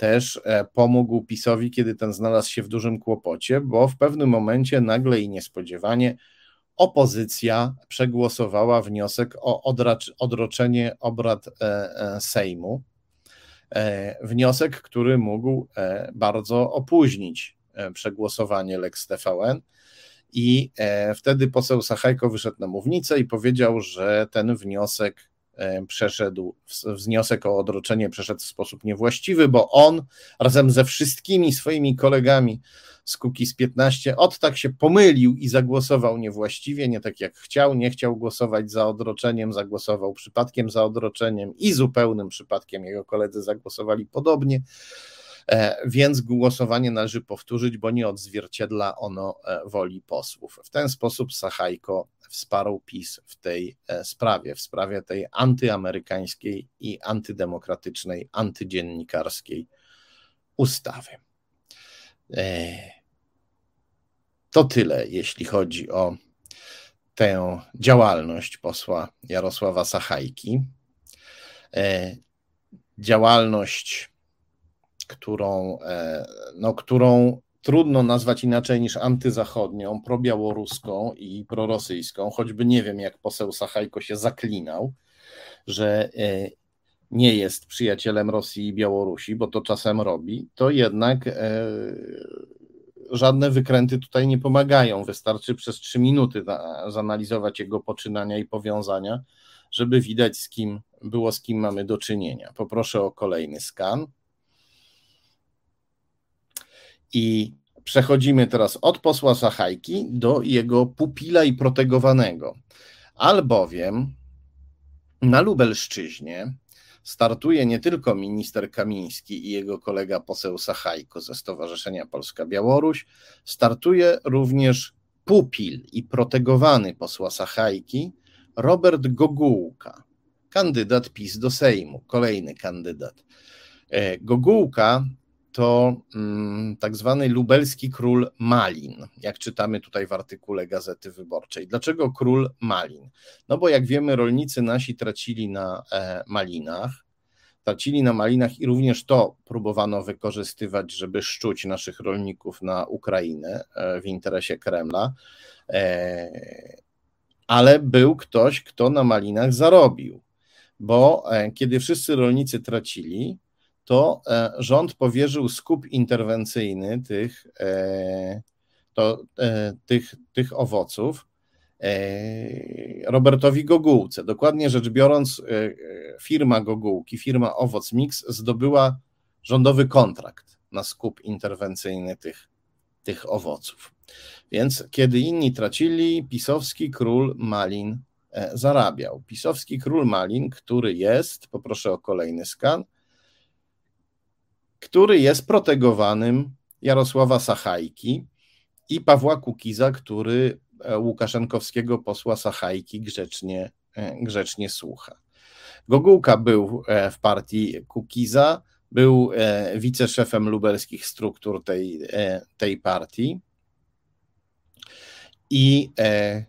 też e, pomógł PiSowi, kiedy ten znalazł się w dużym kłopocie, bo w pewnym momencie nagle i niespodziewanie opozycja przegłosowała wniosek o odroczenie obrad e, e, Sejmu. Wniosek, który mógł bardzo opóźnić przegłosowanie Lex TVN. I wtedy poseł Sachajko wyszedł na mównicę i powiedział, że ten wniosek przeszedł, wniosek o odroczenie przeszedł w sposób niewłaściwy, bo on razem ze wszystkimi swoimi kolegami z Kukiz 15 od tak się pomylił i zagłosował niewłaściwie, nie tak jak chciał, nie chciał głosować za odroczeniem, zagłosował przypadkiem za odroczeniem i zupełnym przypadkiem jego koledzy zagłosowali podobnie. E, więc głosowanie należy powtórzyć, bo nie odzwierciedla ono e, woli posłów. W ten sposób Sachajko wsparł PiS w tej e, sprawie, w sprawie tej antyamerykańskiej i antydemokratycznej, antydziennikarskiej ustawy. To tyle, jeśli chodzi o tę działalność posła Jarosława Sachajki. Działalność którą, e, no, którą trudno nazwać inaczej niż antyzachodnią, probiałoruską i prorosyjską, choćby nie wiem, jak poseł Sachajko się zaklinał, że e, nie jest przyjacielem Rosji i Białorusi, bo to czasem robi, to jednak e, żadne wykręty tutaj nie pomagają. Wystarczy przez trzy minuty zanalizować jego poczynania i powiązania, żeby widać, z kim było, z kim mamy do czynienia. Poproszę o kolejny skan. I przechodzimy teraz od posła Sachajki do jego pupila i protegowanego. Albowiem na Lubelszczyźnie startuje nie tylko minister Kamiński i jego kolega poseł Sachajko ze Stowarzyszenia Polska-Białoruś, startuje również pupil i protegowany posła Sachajki Robert Gogułka, kandydat PiS do Sejmu, kolejny kandydat. E, Gogułka to mm, tak zwany lubelski król Malin, jak czytamy tutaj w artykule Gazety Wyborczej. Dlaczego król Malin? No bo jak wiemy, rolnicy nasi tracili na e, malinach, tracili na malinach i również to próbowano wykorzystywać, żeby szczuć naszych rolników na Ukrainę e, w interesie Kremla. E, ale był ktoś, kto na malinach zarobił, bo kiedy wszyscy rolnicy tracili, to e, rząd powierzył skup interwencyjny tych, e, to, e, tych, tych owoców Robertowi Gogułce. Dokładnie rzecz biorąc, firma Gogułki, firma Owoc Mix zdobyła rządowy kontrakt na skup interwencyjny tych, tych owoców. Więc kiedy inni tracili, pisowski król Malin zarabiał. Pisowski król Malin, który jest, poproszę o kolejny skan, który jest protegowanym Jarosława Sachajki i Pawła Kukiza, który e, Łukaszenkowskiego posła Sachajki grzecznie, e, grzecznie słucha. Gogułka był e, w partii Kukiza, był wiceszefem lubelskich struktur tej, tej partii i e,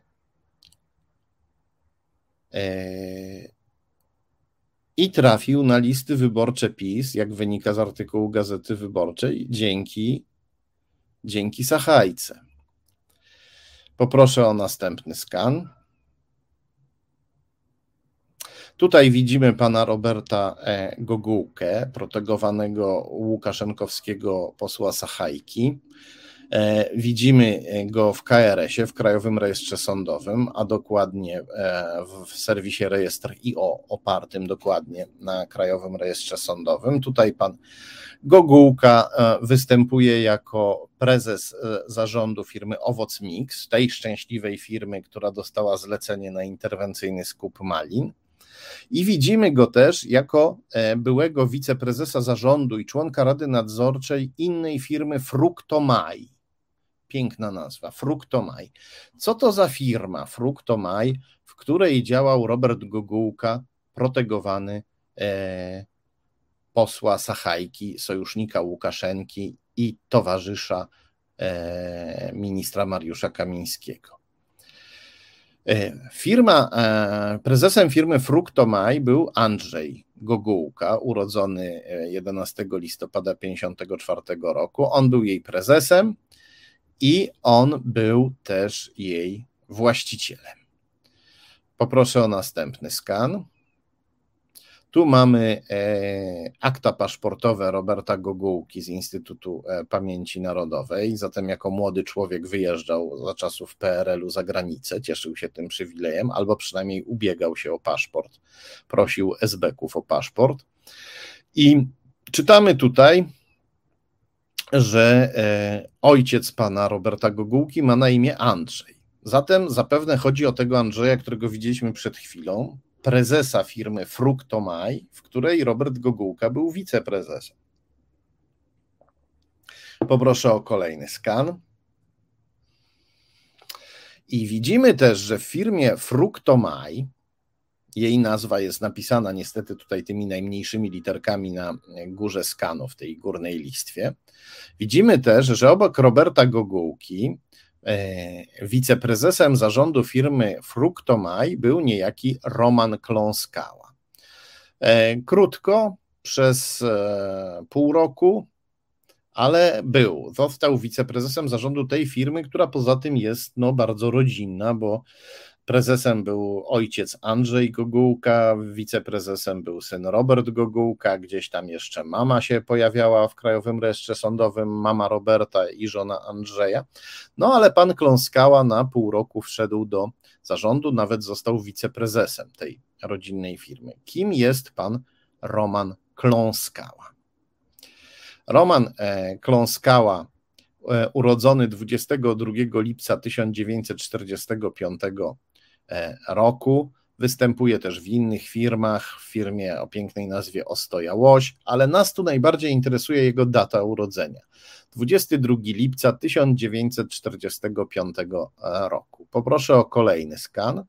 i trafił na listy wyborcze PiS, jak wynika z artykułu Gazety Wyborczej, dzięki, dzięki Sachajce. Poproszę o następny skan. Tutaj widzimy pana Roberta e. Gogułkę, protegowanego Łukaszenkowskiego posła Sachajki. E, widzimy go w KRS-ie, w Krajowym Rejestrze Sądowym, a dokładnie e, w serwisie Rejestr IO, opartym dokładnie na Krajowym Rejestrze Sądowym. Tutaj pan Gogułka e, występuje jako prezes zarządu firmy Owoc Mix, tej szczęśliwej firmy, która dostała zlecenie na interwencyjny skup malin. I widzimy go też jako byłego wiceprezesa zarządu i członka Rady Nadzorczej innej firmy Fructomai piękna nazwa, Fruktomaj. Co to za firma Fruktomaj, w której działał Robert Gogułka, protegowany e, posła Sachajki, sojusznika Łukaszenki i towarzysza e, ministra Mariusza Kamińskiego. E, firma, e, prezesem firmy Fruktomaj był Andrzej Gogułka, urodzony 11 e, listopada 1954 roku. On był jej prezesem i on był też jej właścicielem. Poproszę o następny skan. Tu mamy e, akta paszportowe Roberta Gogułki z Instytutu e, Pamięci Narodowej. Zatem, jako młody człowiek wyjeżdżał za czasów PRL-u za granicę, cieszył się tym przywilejem, albo przynajmniej ubiegał się o paszport, prosił SB-ków o paszport. I czytamy tutaj, że e, ojciec pana Roberta Gogułki ma na imię Andrzej. Zatem zapewne chodzi o tego Andrzeja, którego widzieliśmy przed chwilą, prezesa firmy Fructomaj, w której Robert Gogułka był wiceprezesem. Poproszę o kolejny skan. I widzimy też, że w firmie Fructomaj, jej nazwa jest napisana niestety tutaj tymi najmniejszymi literkami na górze skanu w tej górnej listwie. Widzimy też, że obok Roberta Gogułki E, wiceprezesem zarządu firmy Fructomaj był niejaki Roman Kląskała. E, krótko, przez e, pół roku, ale był. Został wiceprezesem zarządu tej firmy, która poza tym jest no, bardzo rodzinna, bo Prezesem był ojciec Andrzej Gogułka, wiceprezesem był syn Robert Gogułka, gdzieś tam jeszcze mama się pojawiała w Krajowym Rejestrze Sądowym, mama Roberta i żona Andrzeja. No ale pan Kląskała na pół roku wszedł do zarządu, nawet został wiceprezesem tej rodzinnej firmy. Kim jest pan Roman Kląskała? Roman e, Kląskała, e, urodzony 22 lipca 1945 E, roku. Występuje też w innych firmach, w firmie o pięknej nazwie Ostoja Łoś, ale nas tu najbardziej interesuje jego data urodzenia. 22 lipca 1945 roku. Poproszę o kolejny skan.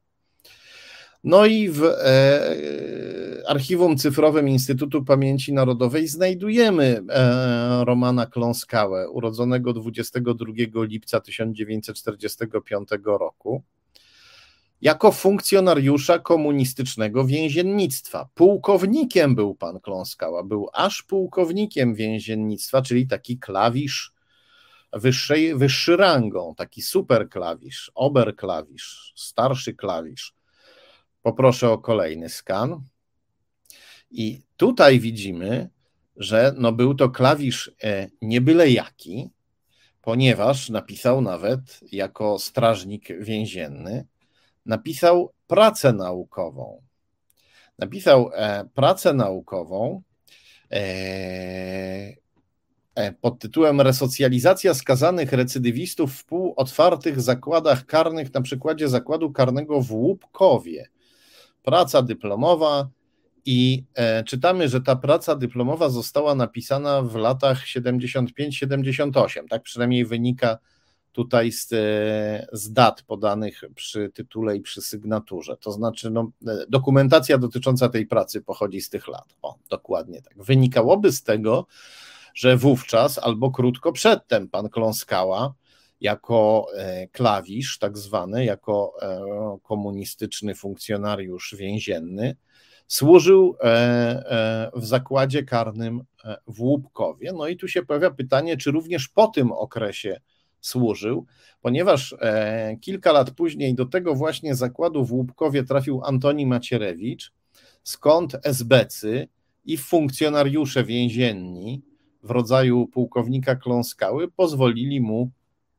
No i w e, archiwum cyfrowym Instytutu Pamięci Narodowej znajdujemy e, Romana Kląskałę, urodzonego 22 lipca 1945 roku jako funkcjonariusza komunistycznego więziennictwa. Pułkownikiem był pan Kląskała, był aż pułkownikiem więziennictwa, czyli taki klawisz wyższej, wyższy rangą, taki super klawisz, ober klawisz, starszy klawisz. Poproszę o kolejny skan. I tutaj widzimy, że no był to klawisz e, nie byle jaki, ponieważ napisał nawet jako strażnik więzienny napisał pracę naukową. Napisał e, pracę naukową e, e, pod tytułem Resocjalizacja skazanych recydywistów w półotwartych zakładach karnych na przykładzie zakładu karnego w Łupkowie. Praca dyplomowa i czytamy, że ta praca dyplomowa została napisana w latach 75-78, tak przynajmniej wynika tutaj z, e, z dat podanych przy tytule i przy sygnaturze. To znaczy, no, e, dokumentacja dotycząca tej pracy pochodzi z tych lat. O, dokładnie tak. Wynikałoby z tego, że wówczas albo krótko przedtem pan Kląskała jako e, klawisz, tak zwany, jako komunistyczny funkcjonariusz więzienny, służył w zakładzie karnym w Łupkowie. No i tu się pojawia pytanie, czy również po tym okresie służył, ponieważ e, kilka lat później do tego właśnie zakładu w Łupkowie trafił Antoni Macierewicz, skąd esbecy i funkcjonariusze więzienni w rodzaju pułkownika Kląskały pozwolili mu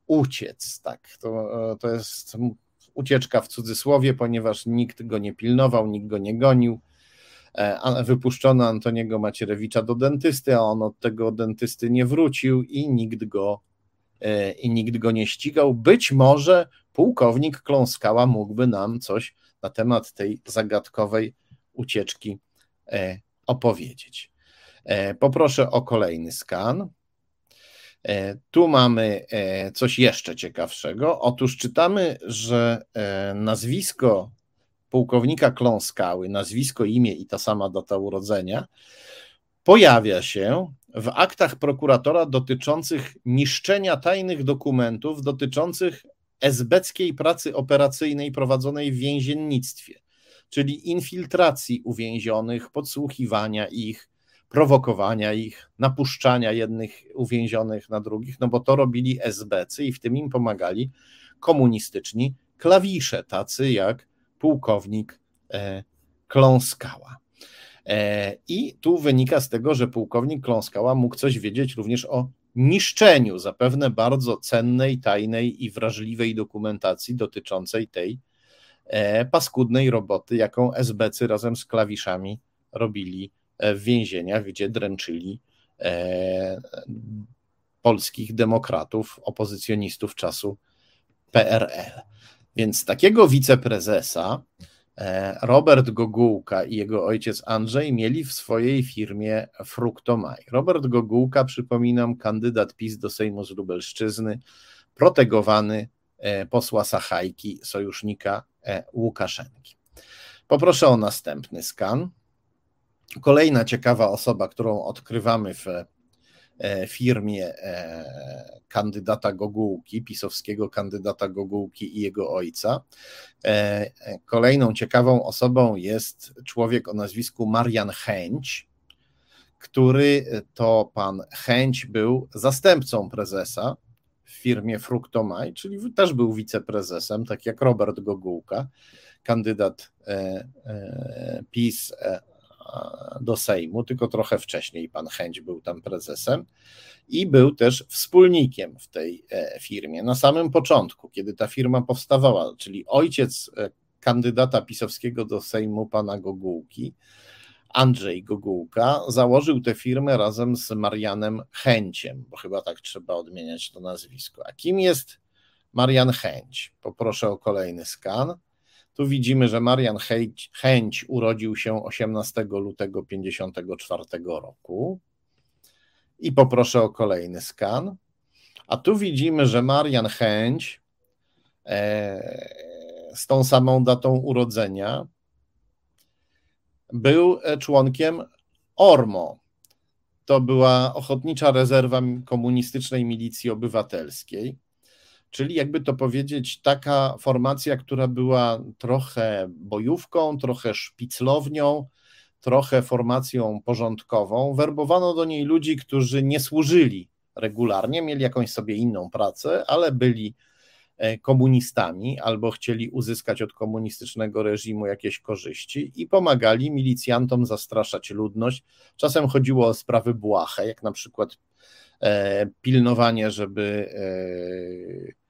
uciec. Tak, to, to jest ucieczka w cudzysłowie, ponieważ nikt go nie pilnował, nikt go nie gonił. E, wypuszczono Antoniego Macierewicza do dentysty, a on od tego dentysty nie wrócił i nikt go E, i nikt go nie ścigał. Być może pułkownik Kląskała mógłby nam coś na temat tej zagadkowej ucieczki e, opowiedzieć. E, poproszę o kolejny skan. Tu mamy coś jeszcze ciekawszego. Otóż czytamy, że nazwisko pułkownika Kląskały, nazwisko, imię i ta sama data urodzenia pojawia się w aktach prokuratora dotyczących niszczenia tajnych dokumentów dotyczących esbeckiej pracy operacyjnej prowadzonej w więziennictwie, czyli infiltracji uwięzionych, podsłuchiwania ich, prowokowania ich, napuszczania jednych uwięzionych na drugich, no bo to robili esbecy i w tym im pomagali komunistyczni klawisze, tacy jak pułkownik e, Kląskała. I tu wynika z tego, że pułkownik Kląskała mógł coś wiedzieć również o niszczeniu zapewne bardzo cennej, tajnej i wrażliwej dokumentacji dotyczącej tej paskudnej roboty, jaką SBC razem z klawiszami robili w więzieniach, gdzie dręczyli polskich demokratów, opozycjonistów czasu PRL. Więc takiego wiceprezesa e, Robert Gogułka i jego ojciec Andrzej mieli w swojej firmie Fruktomaj. Robert Gogułka, przypominam, kandydat PiS do Sejmu z Lubelszczyzny, protegowany e, posła Sachajki, sojusznika e, Łukaszenki. Poproszę o następny skan. Kolejna ciekawa osoba, którą odkrywamy w E, firmie e, kandydata Gogułki, pisowskiego kandydata Gogułki i jego ojca. E, kolejną ciekawą osobą jest człowiek o nazwisku Marian Chęć, który to pan Chęć był zastępcą prezesa w firmie Fruktomaj, czyli też był wiceprezesem, tak jak Robert Gogułka, kandydat PiS do Sejmu, tylko trochę wcześniej pan Chęć był tam prezesem i był też wspólnikiem w tej e, firmie. Na samym początku, kiedy ta firma powstawała, czyli ojciec e, kandydata pisowskiego do Sejmu, pana Gogułki, Andrzej Gogułka, założył tę firmę razem z Marianem Chęciem, bo chyba tak trzeba odmieniać to nazwisko. A kim jest Marian Chęć? Poproszę o kolejny skan. Tu widzimy, że Marian Chęć, Chęć urodził się 18 lutego 1954 roku. I poproszę o kolejny skan. A tu widzimy, że Marian Chęć e, z tą samą datą urodzenia był e, członkiem ORMO. To była Ochotnicza Rezerwa Komunistycznej Milicji Obywatelskiej czyli jakby to powiedzieć, taka formacja, która była trochę bojówką, trochę szpiclownią, trochę formacją porządkową. Werbowano do niej ludzi, którzy nie służyli regularnie, mieli jakąś sobie inną pracę, ale byli e, komunistami albo chcieli uzyskać od komunistycznego reżimu jakieś korzyści i pomagali milicjantom zastraszać ludność. Czasem chodziło o sprawy błahe, jak na przykład e, pilnowanie, żeby e,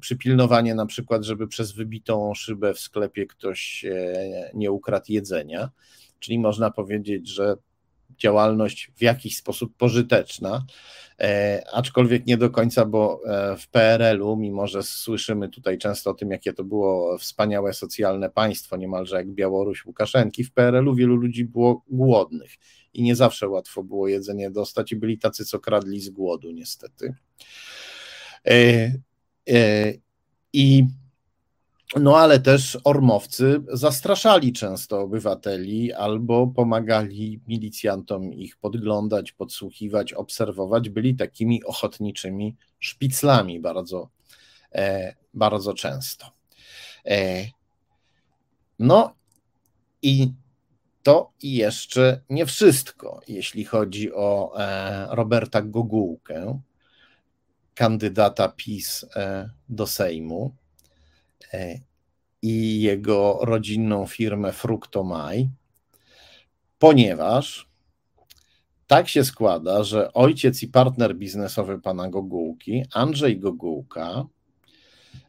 przypilnowanie na przykład, żeby przez wybitą szybę w sklepie ktoś e, nie ukradł jedzenia, czyli można powiedzieć, że działalność w jakiś sposób pożyteczna, e, aczkolwiek nie do końca, bo w PRL-u, mimo że słyszymy tutaj często o tym, jakie to było wspaniałe socjalne państwo, niemalże jak Białoruś Łukaszenki, w PRL-u wielu ludzi było głodnych. I nie zawsze łatwo było jedzenie dostać i byli tacy, co kradli z głodu niestety. E, I no ale też ormowcy zastraszali często obywateli albo pomagali milicjantom ich podglądać, podsłuchiwać, obserwować. Byli takimi ochotniczymi szpiclami bardzo, e, bardzo często. E, no i to jeszcze nie wszystko, jeśli chodzi o Roberta Gogułkę kandydata PiS e, do Sejmu e, i jego rodzinną firmę Fruktomaj, ponieważ tak się składa, że ojciec i partner biznesowy pana Gogułki, Andrzej Gogułka,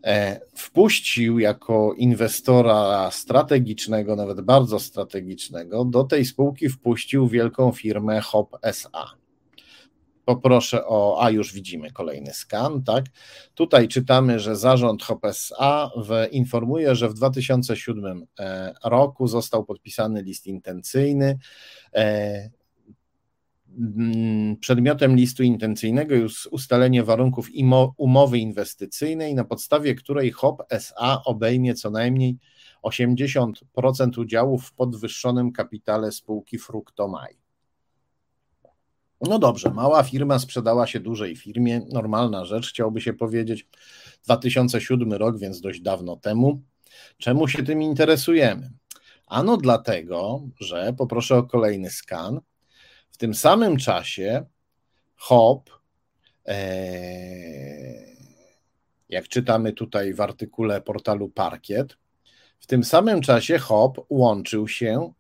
e, wpuścił jako inwestora strategicznego, nawet bardzo strategicznego, do tej spółki wpuścił wielką firmę HOP SA. Poproszę o, a już widzimy kolejny skan, tak? Tutaj czytamy, że zarząd HOPSA informuje, że w 2007 e, roku został podpisany list intencyjny. E, przedmiotem listu intencyjnego jest ustalenie warunków umowy inwestycyjnej, na podstawie której HOP SA obejmie co najmniej 80% udziałów w podwyższonym kapitale spółki Fruktomaj. No dobrze, mała firma sprzedała się dużej firmie, normalna rzecz, chciałoby się powiedzieć. 2007 rok, więc dość dawno temu. Czemu się tym interesujemy? Ano dlatego, że poproszę o kolejny skan. W tym samym czasie HOP, e, jak czytamy tutaj w artykule portalu Parkiet, w tym samym czasie HOP łączył się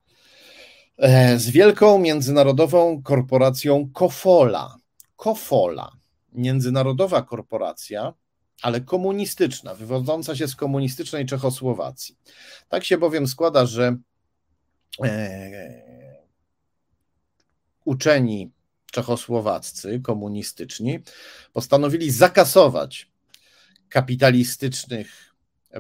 z wielką międzynarodową korporacją Kofola. Kofola, międzynarodowa korporacja, ale komunistyczna, wywodząca się z komunistycznej Czechosłowacji. Tak się bowiem składa, że e, uczeni czechosłowaccy, komunistyczni, postanowili zakasować kapitalistycznych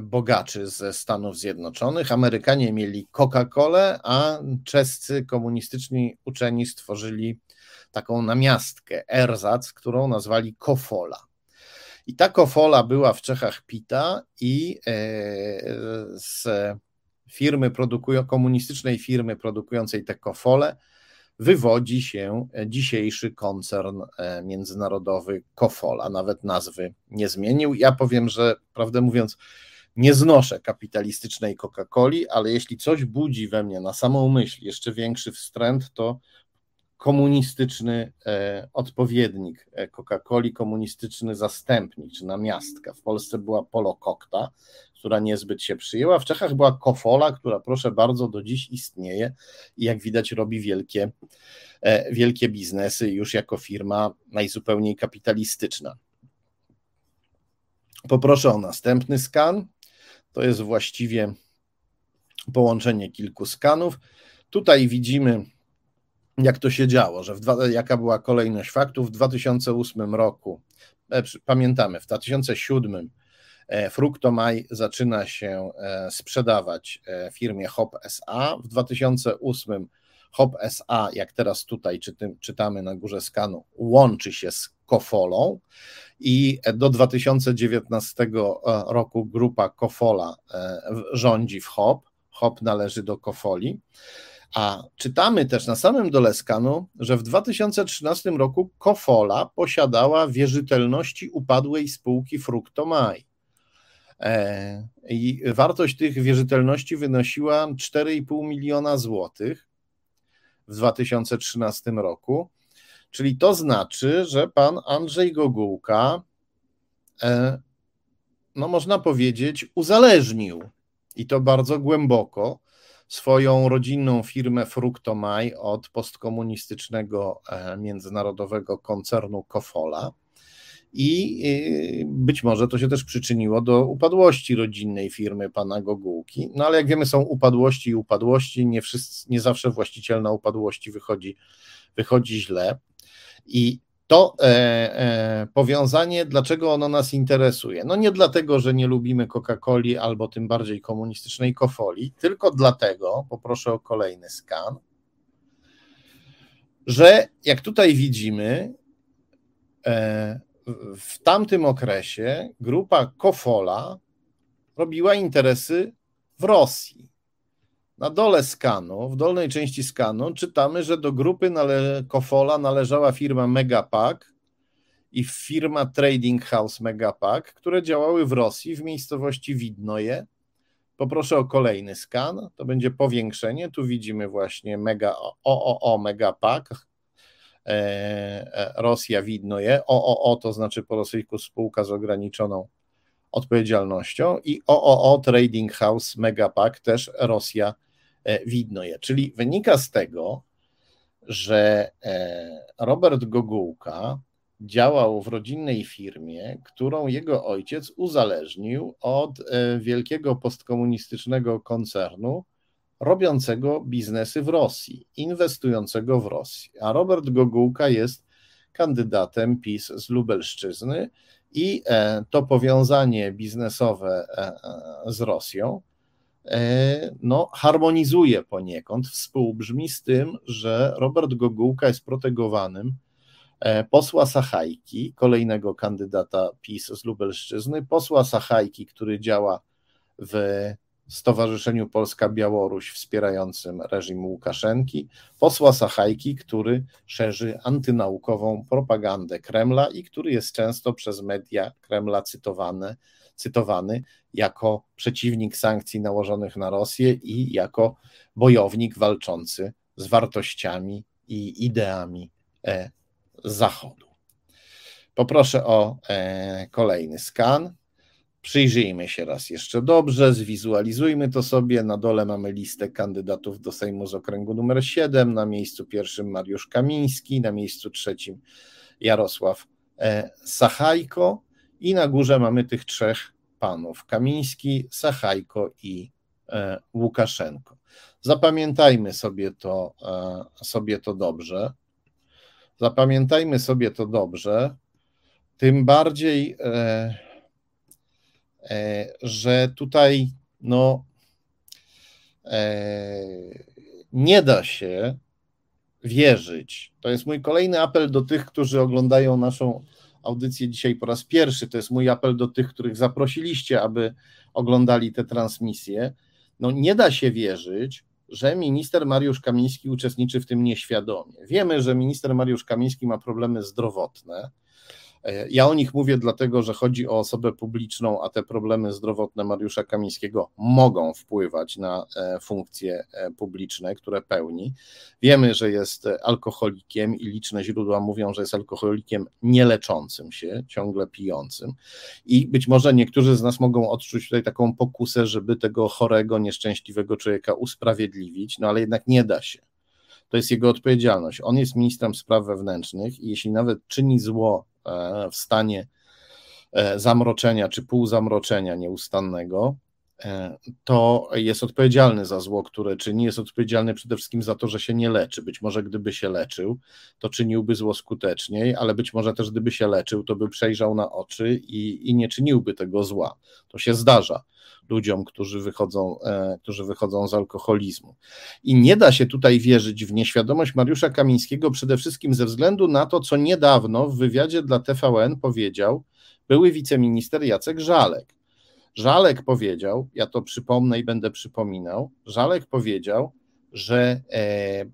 bogaczy ze Stanów Zjednoczonych. Amerykanie mieli Coca-Colę, a czescy komunistyczni uczeni stworzyli taką namiastkę, erzac, którą nazwali Kofola. I ta Kofola była w Czechach pita i e, z firmy produkują, komunistycznej firmy produkującej te kofole wywodzi się dzisiejszy koncern e, międzynarodowy Kofola. Nawet nazwy nie zmienił. Ja powiem, że prawdę mówiąc, nie znoszę kapitalistycznej Coca-Coli, ale jeśli coś budzi we mnie na samą myśl jeszcze większy wstręt, to komunistyczny e, odpowiednik e, Coca-Coli, komunistyczny zastępnik czy namiastka. W Polsce była Polokokta, która niezbyt się przyjęła. W Czechach była Kofola, która proszę bardzo do dziś istnieje i jak widać robi wielkie, e, wielkie biznesy już jako firma najzupełniej kapitalistyczna. Poproszę o następny skan. To jest właściwie połączenie kilku skanów. Tutaj widzimy, jak to się działo, że dwa, jaka była kolejność faktów. W 2008 roku, e, pamiętamy, w 2007 e, Fructomaj zaczyna się e, sprzedawać firmie Hop SA. W 2008 Hop SA, jak teraz tutaj czytamy na górze skanu, łączy się z Kofolą i do 2019 e, roku grupa Kofola e, rządzi w HOP. HOP należy do Kofoli. A czytamy też na samym dole skanu, że w 2013 roku Kofola posiadała wierzytelności upadłej spółki Fructomai. E, I wartość tych wierzytelności wynosiła 4,5 miliona złotych w 2013 roku. Czyli to znaczy, że pan Andrzej Gogułka, e, no można powiedzieć, uzależnił i to bardzo głęboko swoją rodzinną firmę Fructomaj od postkomunistycznego e, międzynarodowego koncernu Kofola. I e, być może to się też przyczyniło do upadłości rodzinnej firmy pana Gogułki. No ale jak wiemy, są upadłości i upadłości. Nie, wszyscy, nie zawsze właściciel na upadłości wychodzi, wychodzi źle. I to e, e, powiązanie, dlaczego ono nas interesuje? No nie dlatego, że nie lubimy Coca-Coli albo tym bardziej komunistycznej kofoli, tylko dlatego, poproszę o kolejny skan, że jak tutaj widzimy, e, w tamtym okresie grupa Kofola robiła interesy w Rosji. Na dole skanu, w dolnej części skanu, czytamy, że do grupy nale Kofola należała firma Megapack i firma Trading House Megapack, które działały w Rosji w miejscowości Widnoje. Poproszę o kolejny skan, to będzie powiększenie. Tu widzimy właśnie Mega OOO Megapack, e, e, Rosja Widnoje. OOO to znaczy po rosyjsku spółka z ograniczoną odpowiedzialnością i OOO Trading House Megapack też Rosja E, widno je. Czyli wynika z tego, że e, Robert Gogułka działał w rodzinnej firmie, którą jego ojciec uzależnił od e, wielkiego postkomunistycznego koncernu robiącego biznesy w Rosji, inwestującego w Rosji. A Robert Gogułka jest kandydatem PiS z Lubelszczyzny i to powiązanie biznesowe z Rosją E, no, harmonizuje poniekąd, współbrzmi z tym, że Robert Gogułka jest protegowanym e, posła Sachajki, kolejnego kandydata PiS z Lubelszczyzny, posła Sachajki, który działa w Stowarzyszeniu Polska-Białoruś wspierającym reżim Łukaszenki, posła Sachajki, który szerzy antynaukową propagandę Kremla i który jest często przez media Kremla cytowany cytowany jako przeciwnik sankcji nałożonych na Rosję i jako bojownik walczący z wartościami i ideami e, Zachodu. Poproszę o e, kolejny skan. Przyjrzyjmy się raz jeszcze dobrze, zwizualizujmy to sobie. Na dole mamy listę kandydatów do Sejmu z okręgu numer 7. Na miejscu pierwszym Mariusz Kamiński, na miejscu trzecim Jarosław e, Sachajko i na górze mamy tych trzech panów: Kamiński, Sachajko i e, Łukaszenko. Zapamiętajmy sobie to, e, sobie to dobrze. Zapamiętajmy sobie to dobrze. Tym bardziej E, że tutaj no, nie da się wierzyć. To jest mój kolejny apel do tych, którzy oglądają naszą audycję dzisiaj po raz pierwszy. To jest mój apel do tych, których zaprosiliście, aby oglądali tę transmisję. No nie da się wierzyć, że minister Mariusz Kamiński uczestniczy w tym nieświadomie. Wiemy, że minister Mariusz Kamiński ma problemy zdrowotne. E, ja o nich mówię dlatego, że chodzi o osobę publiczną, a te problemy zdrowotne Mariusza Kamińskiego mogą wpływać na e, funkcje e, publiczne, które pełni. Wiemy, że jest alkoholikiem i liczne źródła mówią, że jest alkoholikiem nieleczącym się, ciągle pijącym. I być może niektórzy z nas mogą odczuć tutaj taką pokusę, żeby tego chorego, nieszczęśliwego człowieka usprawiedliwić, no ale jednak nie da się to jest jego odpowiedzialność. On jest ministrem spraw wewnętrznych i jeśli nawet czyni zło E, w stanie e, zamroczenia czy półzamroczenia nieustannego, to jest odpowiedzialny za zło, które czyni, jest odpowiedzialny przede wszystkim za to, że się nie leczy. Być może gdyby się leczył, to czyniłby zło skuteczniej, ale być może też gdyby się leczył, to by przejrzał na oczy i, i nie czyniłby tego zła. To się zdarza ludziom, którzy wychodzą, e, którzy wychodzą z alkoholizmu. I nie da się tutaj wierzyć w nieświadomość Mariusza Kamińskiego przede wszystkim ze względu na to, co niedawno w wywiadzie dla TVN powiedział były wiceminister Jacek Żalek. Żalek powiedział, ja to przypomnę i będę przypominał, Żalek powiedział, że e,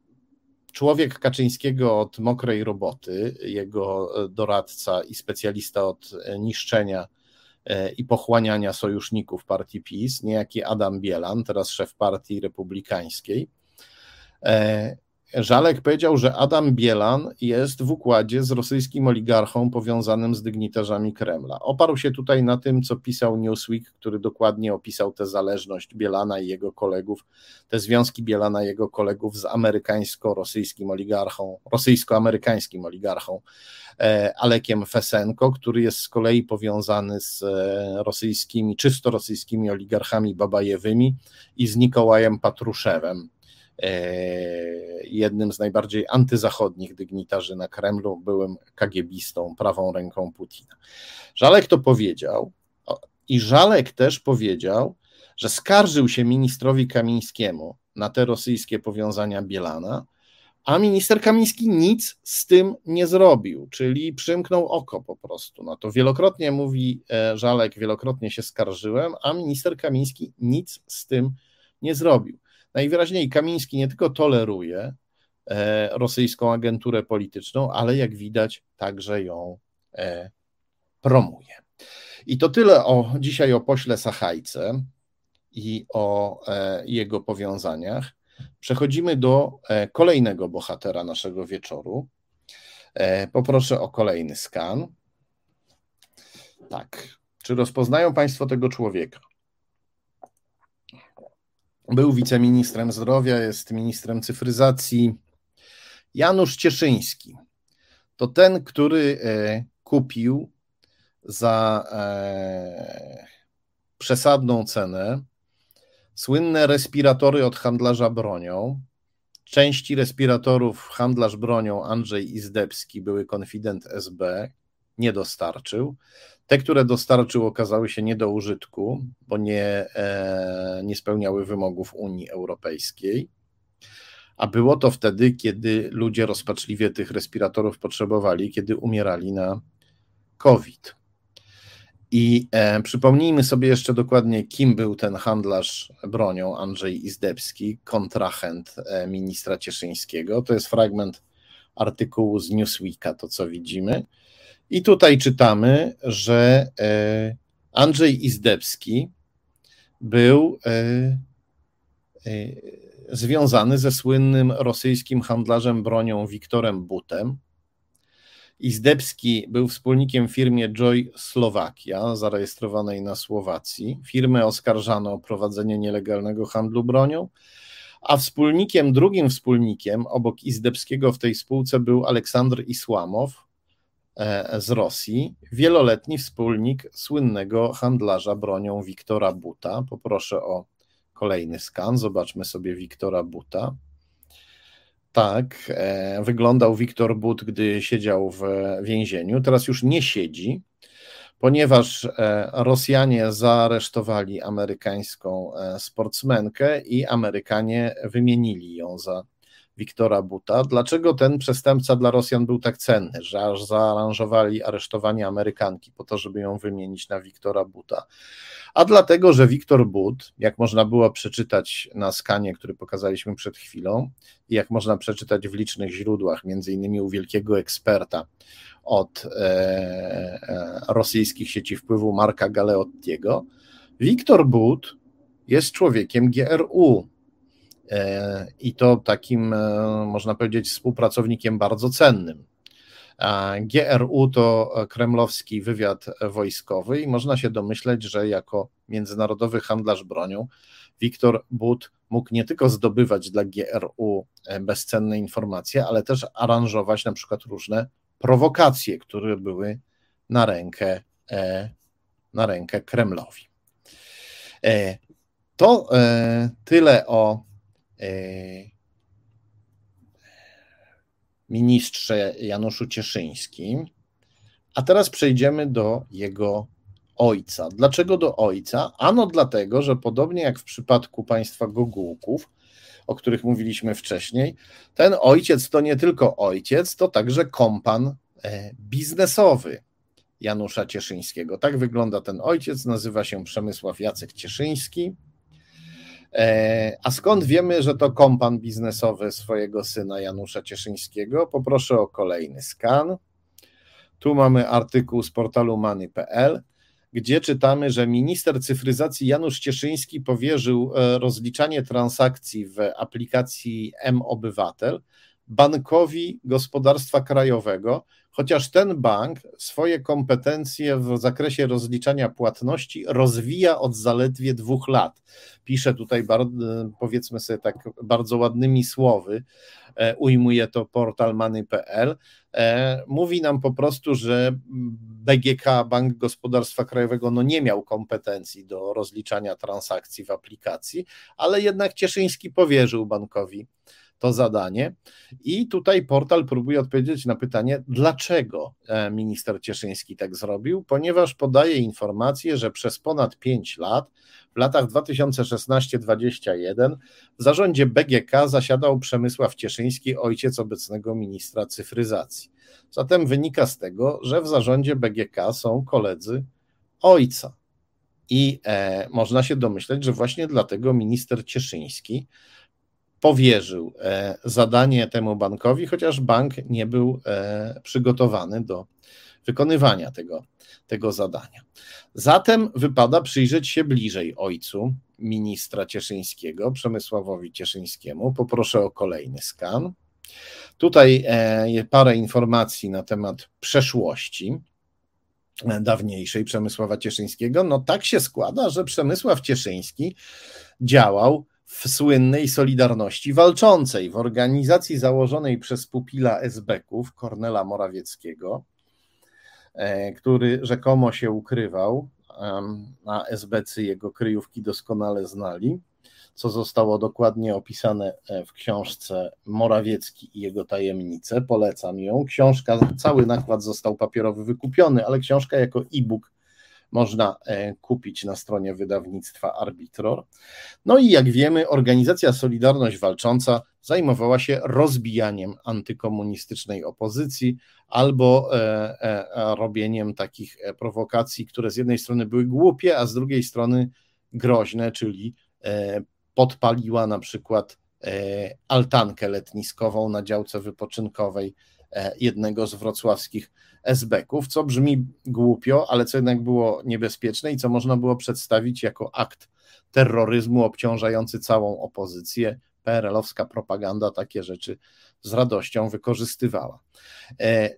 człowiek Kaczyńskiego od mokrej roboty, jego doradca i specjalista od niszczenia E, i pochłaniania sojuszników partii PiS, niejaki Adam Bielan, teraz szef partii republikańskiej. Żalek powiedział, że Adam Bielan jest w układzie z rosyjskim oligarchą powiązanym z dygnitarzami Kremla. Oparł się tutaj na tym, co pisał Newsweek, który dokładnie opisał tę zależność Bielana i jego kolegów, te związki Bielana i jego kolegów z amerykańsko-rosyjskim oligarchą, rosyjsko-amerykańskim oligarchą e, Alekiem Fesenko, który jest z kolei powiązany z e, rosyjskimi, czysto rosyjskimi oligarchami Babajewymi i z Nikołajem Patruszewem jednym z najbardziej antyzachodnich dygnitarzy na Kremlu, byłym kagiebistą, prawą ręką Putina. Żalek to powiedział i Żalek też powiedział, że skarżył się ministrowi Kamińskiemu na te rosyjskie powiązania Bielana, a minister Kamiński nic z tym nie zrobił, czyli przymknął oko po prostu. No to wielokrotnie mówi e, Żalek, wielokrotnie się skarżyłem, a minister Kamiński nic z tym nie zrobił. Najwyraźniej Kamiński nie tylko toleruje e, rosyjską agenturę polityczną, ale jak widać także ją e, promuje. I to tyle o, dzisiaj o pośle Sachajce i o e, jego powiązaniach. Przechodzimy do kolejnego bohatera naszego wieczoru. Poproszę o kolejny skan. Tak. Czy rozpoznają Państwo tego człowieka? Był wiceministrem zdrowia, jest ministrem cyfryzacji. Janusz Cieszyński to ten, który e, kupił za e, przesadną cenę słynne respiratory od handlarza bronią. Części respiratorów handlarz bronią Andrzej Izdebski, były konfident SB, nie dostarczył. Te, które dostarczył, okazały się nie do użytku, bo nie, e, nie spełniały wymogów Unii Europejskiej. A było to wtedy, kiedy ludzie rozpaczliwie tych respiratorów potrzebowali, kiedy umierali na COVID. I e, przypomnijmy sobie jeszcze dokładnie, kim był ten handlarz bronią Andrzej Izdebski, kontrahent e, ministra Cieszyńskiego. To jest fragment artykułu z Newsweeka, to co widzimy. I tutaj czytamy, że e, Andrzej Izdebski był e, e, związany ze słynnym rosyjskim handlarzem bronią Wiktorem Butem Izdebski był wspólnikiem firmie Joy Slovakia, zarejestrowanej na Słowacji. Firmę oskarżano o prowadzenie nielegalnego handlu bronią, a wspólnikiem, drugim wspólnikiem obok Izdebskiego w tej spółce był Aleksandr Isłamow z Rosji, wieloletni wspólnik słynnego handlarza bronią Wiktora Buta. Poproszę o kolejny skan. Zobaczmy sobie Wiktora Buta. Tak, e, wyglądał Wiktor But, gdy siedział w więzieniu. Teraz już nie siedzi, ponieważ e, Rosjanie zaaresztowali amerykańską e, sportsmenkę i Amerykanie wymienili ją za Wiktora Buta. Dlaczego ten przestępca dla Rosjan był tak cenny, że aż zaaranżowali aresztowanie Amerykanki po to, żeby ją wymienić na Wiktora Buta? A dlatego, że Wiktor But, jak można było przeczytać na skanie, który pokazaliśmy przed chwilą, i jak można przeczytać w licznych źródłach, między innymi u wielkiego eksperta od e, e, rosyjskich sieci wpływu Marka Galeottiego, Wiktor But jest człowiekiem GRU, i to takim, e, można powiedzieć, współpracownikiem bardzo cennym. GRU to kremlowski wywiad wojskowy i można się domyśleć, że jako międzynarodowy handlarz bronią Wiktor But mógł nie tylko zdobywać dla GRU e, bezcenne informacje, ale też aranżować na przykład różne prowokacje, które były na rękę, na rękę Kremlowi. To tyle o E, ministrze Januszu Cieszyńskim. A teraz przejdziemy do jego ojca. Dlaczego do ojca? Ano dlatego, że podobnie jak w przypadku państwa Gogułków, o których mówiliśmy wcześniej, ten ojciec to nie tylko ojciec, to także kompan e, biznesowy Janusza Cieszyńskiego. Tak wygląda ten ojciec, nazywa się Przemysław Jacek Cieszyński. E, a skąd wiemy, że to kompan biznesowy swojego syna Janusza Cieszyńskiego? Poproszę o kolejny skan. Tu mamy artykuł z portalu money.pl, gdzie czytamy, że minister cyfryzacji Janusz Cieszyński powierzył e, rozliczanie transakcji w aplikacji M-Obywatel bankowi gospodarstwa krajowego, chociaż ten bank swoje kompetencje w zakresie rozliczania płatności rozwija od zaledwie dwóch lat. Pisze tutaj, powiedzmy sobie tak bardzo ładnymi słowy, e, ujmuje to portal money.pl. E, mówi nam po prostu, że BGK, Bank Gospodarstwa Krajowego, no nie miał kompetencji do rozliczania transakcji w aplikacji, ale jednak Cieszyński powierzył bankowi to zadanie. I tutaj portal próbuje odpowiedzieć na pytanie, dlaczego e, minister Cieszyński tak zrobił, ponieważ podaje informację, że przez ponad 5 lat, w latach 2016-2021, w zarządzie BGK zasiadał Przemysław Cieszyński, ojciec obecnego ministra cyfryzacji. Zatem wynika z tego, że w zarządzie BGK są koledzy ojca. I e, można się domyśleć, że właśnie dlatego minister Cieszyński powierzył e, zadanie temu bankowi, chociaż bank nie był e, przygotowany do wykonywania tego, tego zadania. Zatem wypada przyjrzeć się bliżej ojcu ministra Cieszyńskiego, Przemysławowi Cieszyńskiemu. Poproszę o kolejny skan. Tutaj e, parę informacji na temat przeszłości dawniejszej Przemysława Cieszyńskiego. No tak się składa, że Przemysław Cieszyński działał w słynnej Solidarności Walczącej, w organizacji założonej przez pupila SB-ków Kornela Morawieckiego, e, który rzekomo się ukrywał, a SBcy jego kryjówki doskonale znali, co zostało dokładnie opisane e, w książce Morawiecki i jego tajemnice. Polecam ją. Książka, cały nakład został papierowy wykupiony, ale książka jako e-book można e, kupić na stronie wydawnictwa Arbitror. No i jak wiemy, organizacja Solidarność Walcząca zajmowała się rozbijaniem antykomunistycznej opozycji albo e, e, robieniem takich prowokacji, które z jednej strony były głupie, a z drugiej strony groźne, czyli podpaliła na przykład altankę letniskową na działce wypoczynkowej jednego z wrocławskich SB-ków, co brzmi głupio, ale co jednak było niebezpieczne i co można było przedstawić jako akt terroryzmu obciążający całą opozycję PRL-owska propaganda takie rzeczy z radością wykorzystywała.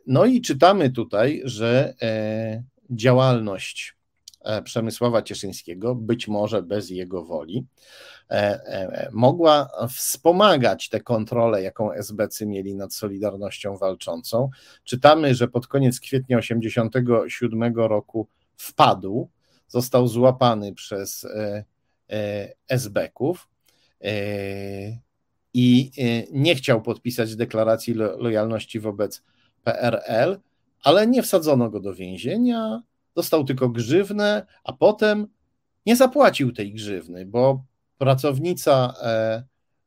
No i czytamy tutaj, że działalność Przemysława Cieszyńskiego, być może bez jego woli, mogła wspomagać tę kontrolę, jaką SBC mieli nad Solidarnością Walczącą. Czytamy, że pod koniec kwietnia 1987 roku wpadł, został złapany przez e, e, SB-ków e, i nie chciał podpisać deklaracji lojalności wobec PRL, ale nie wsadzono go do więzienia, dostał tylko grzywnę, a potem nie zapłacił tej grzywny, bo pracownica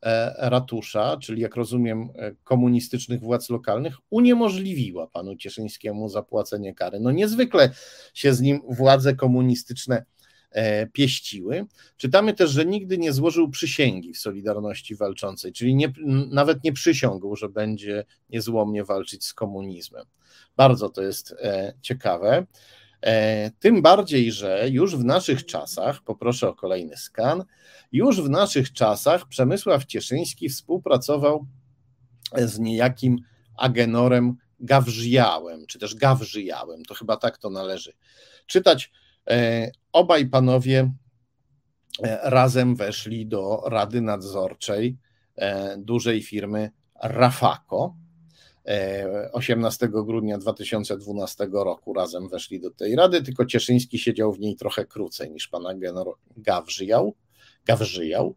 E, ratusza, czyli jak rozumiem e, komunistycznych władz lokalnych, uniemożliwiła panu Cieszyńskiemu zapłacenie kary. No niezwykle się z nim władze komunistyczne e, pieściły. Czytamy też, że nigdy nie złożył przysięgi w Solidarności Walczącej, czyli nie, nawet nie przysiągł, że będzie niezłomnie walczyć z komunizmem. Bardzo to jest ciekawe. Tym bardziej, że już w naszych czasach, poproszę o kolejny skan, już w naszych czasach Przemysław Cieszyński współpracował z niejakim Agenorem Gawrzyjałem, czy też Gawrzyjałem, to chyba tak to należy czytać. E, obaj panowie e, razem weszli do Rady Nadzorczej e, dużej firmy Rafako. 18 grudnia 2012 roku razem weszli do tej rady, tylko Cieszyński siedział w niej trochę krócej niż pan Agenor Gawrzyjał. Gawrzyjał,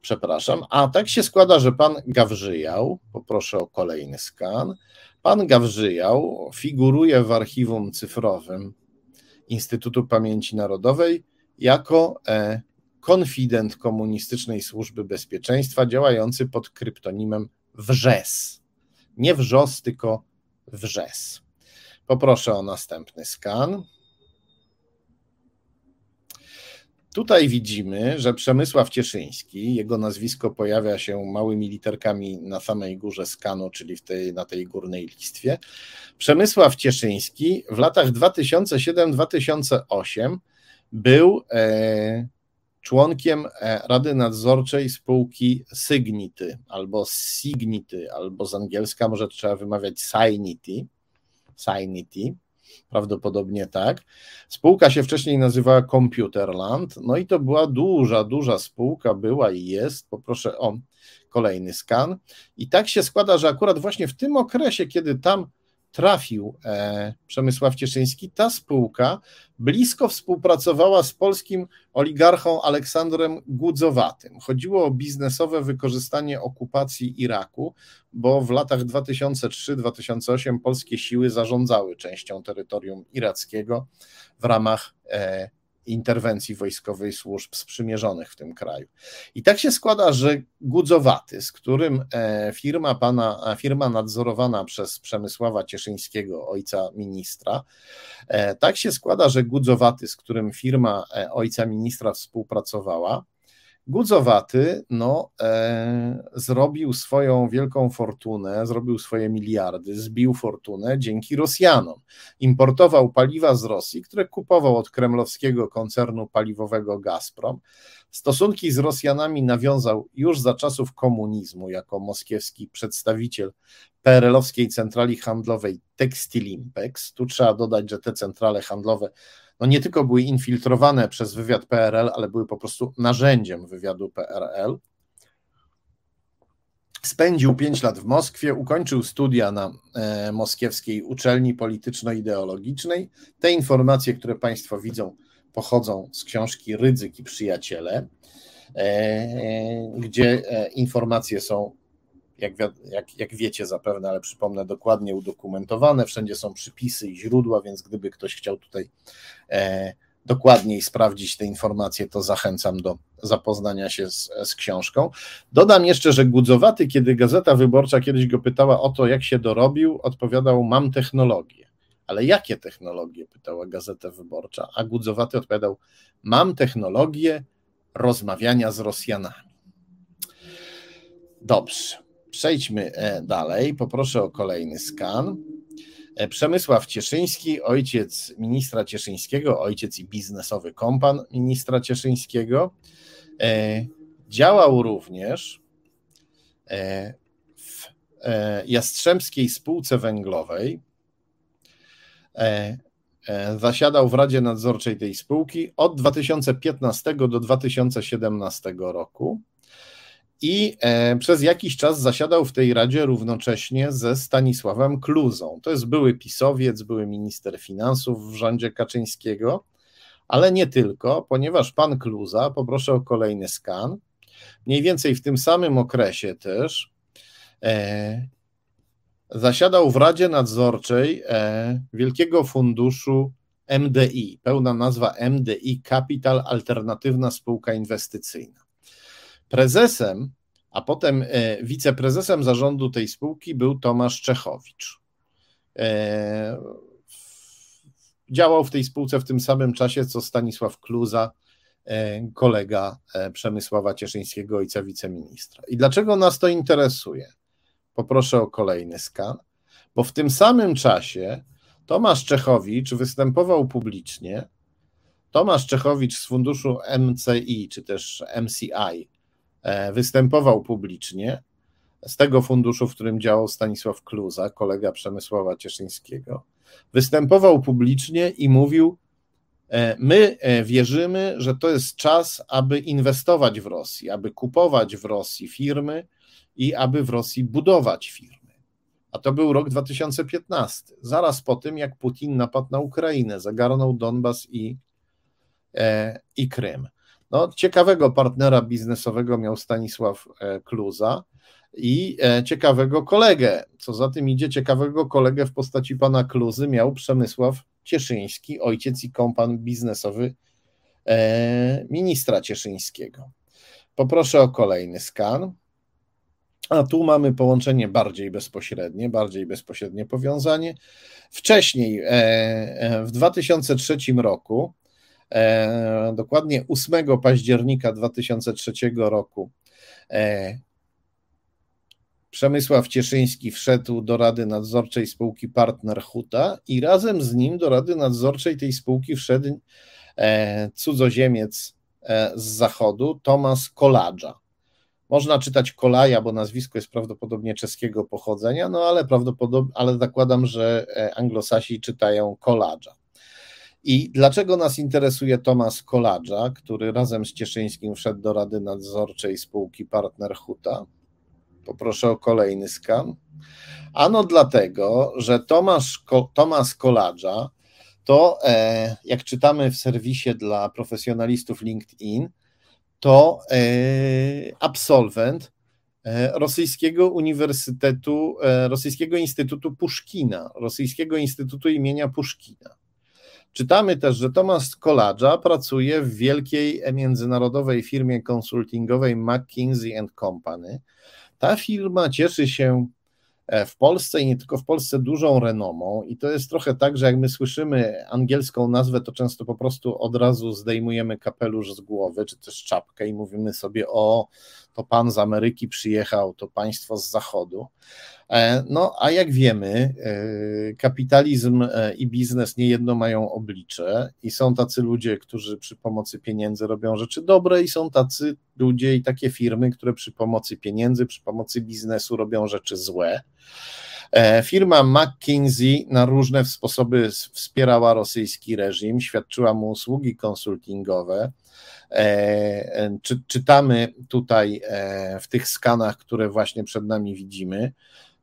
przepraszam. A tak się składa, że pan Gawrzyjał, poproszę o kolejny skan, pan Gawrzyjał figuruje w archiwum cyfrowym Instytutu Pamięci Narodowej jako e, konfident komunistycznej służby bezpieczeństwa działający pod kryptonimem Wrzes. Nie Wrzos, tylko Wrzes. Poproszę o następny skan. Tutaj widzimy, że Przemysław Cieszyński, jego nazwisko pojawia się małymi literkami na samej górze skanu, czyli w tej, na tej górnej listwie. Przemysław Cieszyński w latach 2007-2008 był e, członkiem e, Rady Nadzorczej spółki Signity albo Signity, albo z angielska może trzeba wymawiać Signity. Signity prawdopodobnie tak. Spółka się wcześniej nazywała Computerland, no i to była duża, duża spółka, była i jest. Poproszę o kolejny skan. I tak się składa, że akurat właśnie w tym okresie, kiedy tam trafił e, Przemysław Cieszyński, ta spółka blisko współpracowała z polskim oligarchą Aleksandrem Gudzowatym. Chodziło o biznesowe wykorzystanie okupacji Iraku, bo w latach 2003-2008 polskie siły zarządzały częścią terytorium irackiego w ramach e, interwencji wojskowej służb sprzymierzonych w tym kraju. I tak się składa, że Gudzowaty, z którym e, firma pana, firma nadzorowana przez Przemysława Cieszyńskiego, ojca ministra, e, tak się składa, że Gudzowaty, z którym firma e, ojca ministra współpracowała, Gudzowaty no, e, zrobił swoją wielką fortunę, zrobił swoje miliardy, zbił fortunę dzięki Rosjanom. Importował paliwa z Rosji, które kupował od kremlowskiego koncernu paliwowego Gazprom. Stosunki z Rosjanami nawiązał już za czasów komunizmu jako moskiewski przedstawiciel PRL-owskiej centrali handlowej Textilimpex. Tu trzeba dodać, że te centrale handlowe no nie tylko były infiltrowane przez wywiad PRL, ale były po prostu narzędziem wywiadu PRL. Spędził pięć lat w Moskwie, ukończył studia na e, moskiewskiej uczelni polityczno-ideologicznej. Te informacje, które Państwo widzą, pochodzą z książki Rydzyk i Przyjaciele, e, e, gdzie e, informacje są jak, jak, jak wiecie zapewne, ale przypomnę, dokładnie udokumentowane. Wszędzie są przypisy i źródła, więc gdyby ktoś chciał tutaj e, dokładniej sprawdzić te informacje, to zachęcam do zapoznania się z, z książką. Dodam jeszcze, że Gudzowaty, kiedy Gazeta Wyborcza kiedyś go pytała o to, jak się dorobił, odpowiadał: Mam technologię. Ale jakie technologie? pytała Gazeta Wyborcza. A Gudzowaty odpowiadał: Mam technologię rozmawiania z Rosjanami. Dobrze. Przejdźmy e, dalej. Poproszę o kolejny skan. E, Przemysław Cieszyński, ojciec ministra Cieszyńskiego, ojciec i biznesowy kompan ministra Cieszyńskiego. E, działał również w Jastrzębskiej Spółce Węglowej zasiadał w Radzie Nadzorczej tej spółki od 2015 do 2017 roku i e, przez jakiś czas zasiadał w tej radzie równocześnie ze Stanisławem Kluzą. To jest były pisowiec, były minister finansów w rządzie Kaczyńskiego, ale nie tylko, ponieważ pan Kluza, poproszę o kolejny skan, mniej więcej w tym samym okresie też e, zasiadał w Radzie Nadzorczej e, Wielkiego Funduszu MDI, pełna nazwa MDI Capital Alternatywna Spółka Inwestycyjna. Prezesem, a potem e, wiceprezesem zarządu tej spółki był Tomasz Czechowicz. E, działał w tej spółce w tym samym czasie, co Stanisław Kluza, e, kolega Przemysława Cieszyńskiego, ojca wiceministra. I dlaczego nas to interesuje? Poproszę o kolejny skan, bo w tym samym czasie Tomasz Czechowicz występował publicznie. Tomasz Czechowicz z funduszu MCI, czy też MCI, występował publicznie z tego funduszu, w którym działał Stanisław Kluza, kolega Przemysława Cieszyńskiego. Występował publicznie i mówił: e, My e, wierzymy, że to jest czas, aby inwestować w Rosji, aby kupować w Rosji firmy i aby w Rosji budować firmy. A to był rok 2015, zaraz po tym, jak Putin napadł na Ukrainę, zagarnął Donbas i, i Krym. No, ciekawego partnera biznesowego miał Stanisław e, Kluza i e, ciekawego kolegę. Co za tym idzie, ciekawego kolegę w postaci pana Kluzy miał Przemysław Cieszyński, ojciec i kompan biznesowy e, ministra Cieszyńskiego. Poproszę o kolejny skan. A tu mamy połączenie bardziej bezpośrednie, bardziej bezpośrednie powiązanie. Wcześniej, w 2003 roku, dokładnie 8 października 2003 roku e, Przemysław Cieszyński wszedł do Rady Nadzorczej spółki Partner Huta i razem z nim do Rady Nadzorczej tej spółki wszedł e, cudzoziemiec z zachodu, Tomasz Koladża. Można czytać Kolaja, bo nazwisko jest prawdopodobnie czeskiego pochodzenia, no ale prawdopodobnie, ale zakładam, że anglosasi czytają Koladża. I dlaczego nas interesuje Tomasz Koladża, który razem z Cieszyńskim wszedł do Rady Nadzorczej spółki Partner Huta? Poproszę o kolejny skan. Ano dlatego, że Tomasz, Tomasz Koladża to, e, jak czytamy w serwisie dla profesjonalistów LinkedIn, to e, absolwent e, rosyjskiego uniwersytetu, rosyjskiego instytutu Puszkina, rosyjskiego instytutu imienia Puszkina. Czytamy też, że Tomasz Koladża pracuje w wielkiej międzynarodowej firmie konsultingowej McKinsey Company. Ta firma cieszy się e, w Polsce i nie tylko w Polsce dużą renomą i to jest trochę tak, że jak my słyszymy angielską nazwę, to często po prostu od razu zdejmujemy kapelusz z głowy, czy też czapkę i mówimy sobie o to pan z Ameryki przyjechał, to państwo z zachodu. E, no, a jak wiemy, e, kapitalizm e, i biznes niejedno mają oblicze i są tacy ludzie, którzy przy pomocy pieniędzy robią rzeczy dobre i są tacy ludzie i takie firmy, które przy pomocy pieniędzy, przy pomocy biznesu robią rzeczy złe. Firma McKinsey na różne sposoby wspierała rosyjski reżim, świadczyła mu usługi konsultingowe. Czy, czytamy tutaj w tych skanach, które właśnie przed nami widzimy,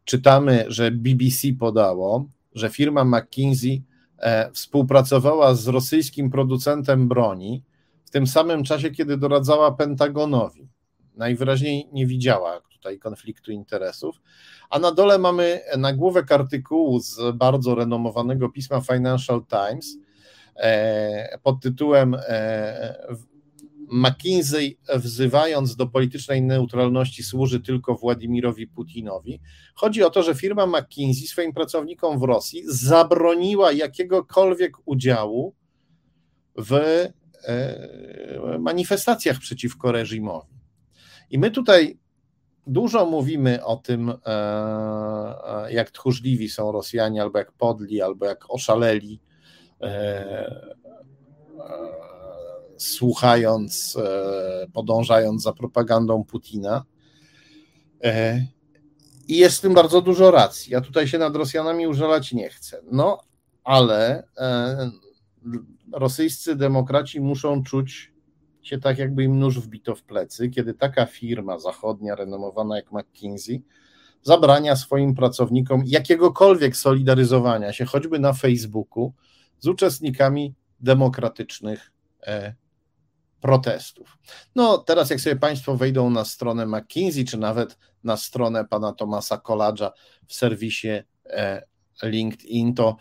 czytamy, że BBC podało, że firma McKinsey e, współpracowała z rosyjskim producentem broni w tym samym czasie, kiedy doradzała Pentagonowi. Najwyraźniej nie widziała tutaj konfliktu interesów. A na dole mamy nagłówek artykułu z bardzo renomowanego pisma Financial Times e, pod tytułem e, McKinsey, wzywając do politycznej neutralności, służy tylko Władimirowi Putinowi. Chodzi o to, że firma McKinsey swoim pracownikom w Rosji zabroniła jakiegokolwiek udziału w e, manifestacjach przeciwko reżimowi. I my tutaj dużo mówimy o tym, e, e, jak tchórzliwi są Rosjanie, albo jak podli, albo jak oszaleli słuchając, e, podążając za propagandą Putina. I jest w tym bardzo dużo racji. Ja tutaj się nad Rosjanami użalać nie chcę. No, ale rosyjscy demokraci muszą czuć się tak, jakby im nóż wbito w plecy, kiedy taka firma zachodnia, renomowana jak McKinsey, zabrania swoim pracownikom jakiegokolwiek solidaryzowania się, choćby na Facebooku, z uczestnikami demokratycznych e, protestów. No, teraz, jak sobie Państwo wejdą na stronę McKinsey, czy nawet na stronę pana Tomasa Koladża w serwisie e, LinkedIn, to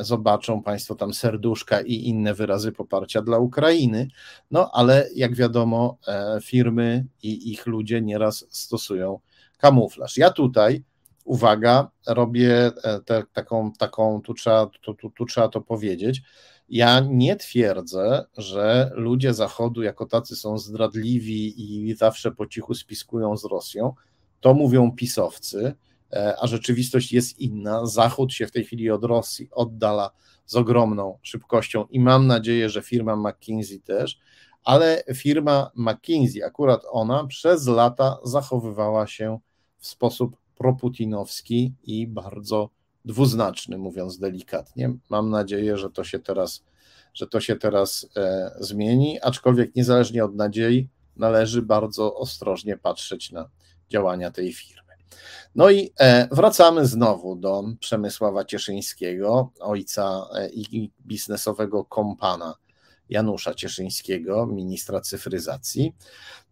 zobaczą Państwo tam serduszka i inne wyrazy poparcia dla Ukrainy. No, ale jak wiadomo, firmy i ich ludzie nieraz stosują kamuflaż. Ja tutaj, uwaga, robię e, te, taką, taką tu, trzeba, tu, tu, tu trzeba to powiedzieć. Ja nie twierdzę, że ludzie Zachodu jako tacy są zdradliwi i zawsze po cichu spiskują z Rosją. To mówią pisowcy, e, a rzeczywistość jest inna. Zachód się w tej chwili od Rosji oddala z ogromną szybkością i mam nadzieję, że firma McKinsey też ale firma McKinsey, akurat ona przez lata zachowywała się w sposób proputinowski i bardzo dwuznaczny, mówiąc delikatnie. Mam nadzieję, że to się teraz, że to się teraz e, zmieni, aczkolwiek niezależnie od nadziei, należy bardzo ostrożnie patrzeć na działania tej firmy. No i e, wracamy znowu do Przemysława Cieszyńskiego, ojca e, i biznesowego kompana Janusza Cieszyńskiego, ministra cyfryzacji.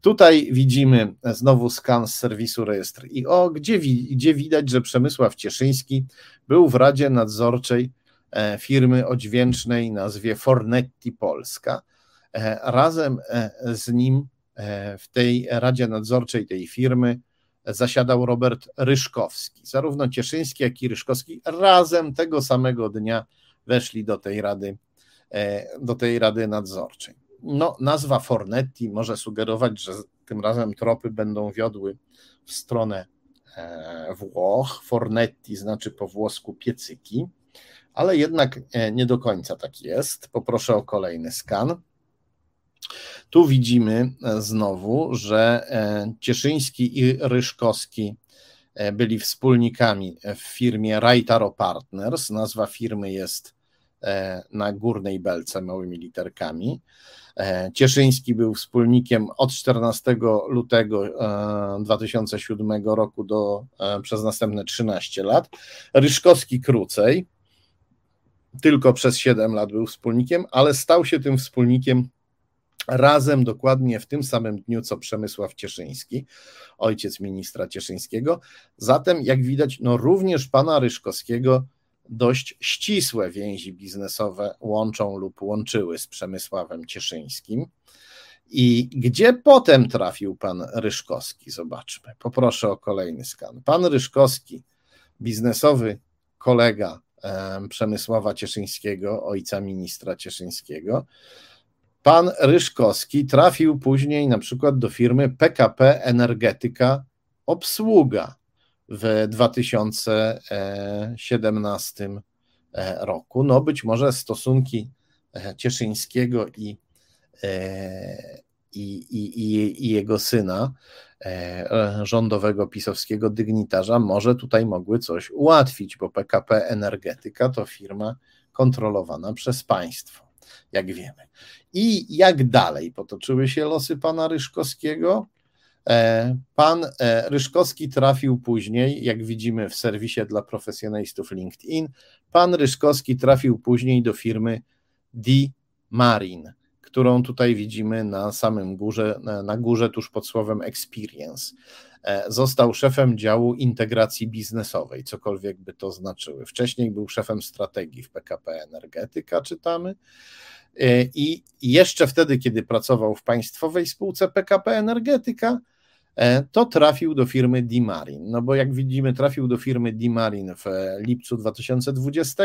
Tutaj widzimy znowu skan z serwisu rejestr IO, gdzie, gdzie widać, że Przemysław Cieszyński był w Radzie Nadzorczej e, firmy o dźwięcznej nazwie Fornetti Polska. Razem z nim w tej Radzie Nadzorczej tej firmy zasiadał Robert Ryszkowski. Zarówno Cieszyński, jak i Ryszkowski razem tego samego dnia weszli do tej Rady E, do tej rady nadzorczej. No, nazwa Fornetti może sugerować, że tym razem tropy będą wiodły w stronę e, Włoch. Fornetti znaczy po włosku piecyki, ale jednak e, nie do końca tak jest. Poproszę o kolejny skan. Tu widzimy znowu, że Cieszyński i Ryszkowski byli wspólnikami w firmie Rajtaro Partners. Nazwa firmy jest E, na Górnej Belce małymi literkami. E, Cieszyński był wspólnikiem od 14 lutego 2007 e, roku do przez następne 13 lat. Ryszkowski krócej, tylko przez 7 lat był wspólnikiem, ale stał się tym wspólnikiem razem dokładnie w tym samym dniu, co Przemysław Cieszyński, ojciec ministra Cieszyńskiego. Zatem, jak widać, no również pana Ryszkowskiego dość ścisłe więzi biznesowe łączą lub łączyły z Przemysławem Cieszyńskim. I gdzie potem trafił pan Ryszkowski? Zobaczmy. Poproszę o kolejny skan. Pan Ryszkowski, biznesowy kolega Przemysława Cieszyńskiego, ojca ministra Cieszyńskiego. Pan Ryszkowski trafił później na przykład do firmy PKP Energetyka Obsługa w 2017 e, roku. No być może stosunki e, Cieszyńskiego i, e, i, i, i jego syna, rządowego pisowskiego dygnitarza, może tutaj mogły coś ułatwić, bo PKP Energetyka to firma kontrolowana przez państwo, jak wiemy. I jak dalej potoczyły się losy pana Ryszkowskiego? E, pan e, Ryszkowski trafił później, jak widzimy w serwisie dla profesjonalistów LinkedIn, pan Ryszkowski trafił później do firmy D Marin, którą tutaj widzimy na samym górze, na górze tuż pod słowem experience. E, został szefem działu integracji biznesowej, cokolwiek by to znaczyły. Wcześniej był szefem strategii w PKP Energetyka, czytamy. I jeszcze wtedy, kiedy pracował w państwowej spółce PKP Energetyka, E, to trafił do firmy Dimarin. No bo jak widzimy, trafił do firmy Dimarin w lipcu 2020,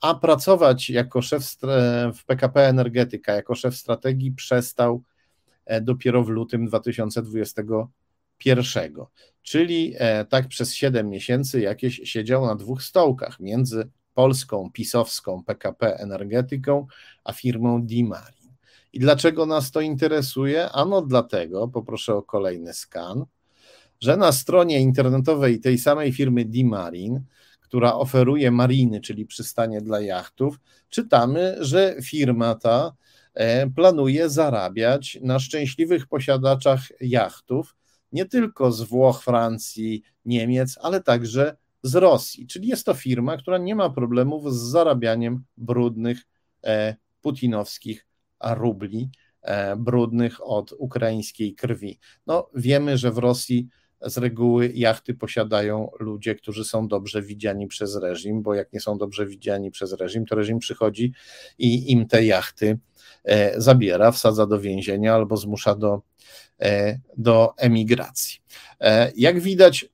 a pracować jako szef w PKP Energetyka, jako szef strategii przestał e, dopiero w lutym 2021. Czyli e, tak przez 7 miesięcy jakieś siedział na dwóch stołkach między polską, pisowską PKP Energetyką, a firmą Dimarin. I dlaczego nas to interesuje? Ano dlatego, poproszę o kolejny skan, że na stronie internetowej tej samej firmy D-Marine, która oferuje mariny, czyli przystanie dla jachtów, czytamy, że firma ta e, planuje zarabiać na szczęśliwych posiadaczach jachtów, nie tylko z Włoch, Francji, Niemiec, ale także z Rosji. Czyli jest to firma, która nie ma problemów z zarabianiem brudnych e, putinowskich rubli, e, brudnych od ukraińskiej krwi. No, wiemy, że w Rosji z reguły jachty posiadają ludzie, którzy są dobrze widziani przez reżim, bo jak nie są dobrze widziani przez reżim, to reżim przychodzi i im te jachty e, zabiera, wsadza do więzienia albo zmusza do, do emigracji. Jak widać,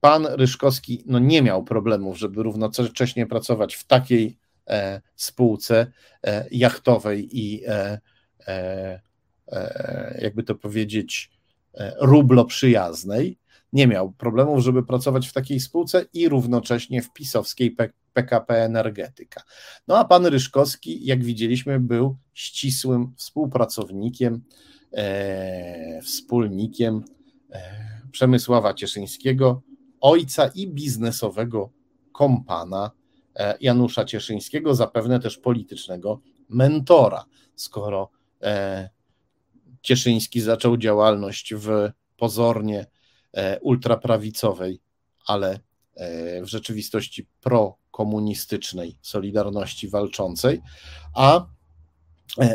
pan Ryszkowski no, nie miał problemów, żeby równocześnie pracować w takiej e, spółce e, jachtowej i e, e, e jakby to powiedzieć, e, rublo przyjaznej. Nie miał problemów, żeby pracować w takiej spółce i równocześnie w pisowskiej PKP Energetyka. No a pan Ryszkowski, jak widzieliśmy, był ścisłym współpracownikiem, wspólnikiem Przemysława Cieszyńskiego, ojca i biznesowego kompana e, Janusza Cieszyńskiego, zapewne też politycznego mentora, skoro e, Cieszyński zaczął działalność w pozornie e, ultraprawicowej, ale w rzeczywistości prokomunistycznej Solidarności Walczącej, a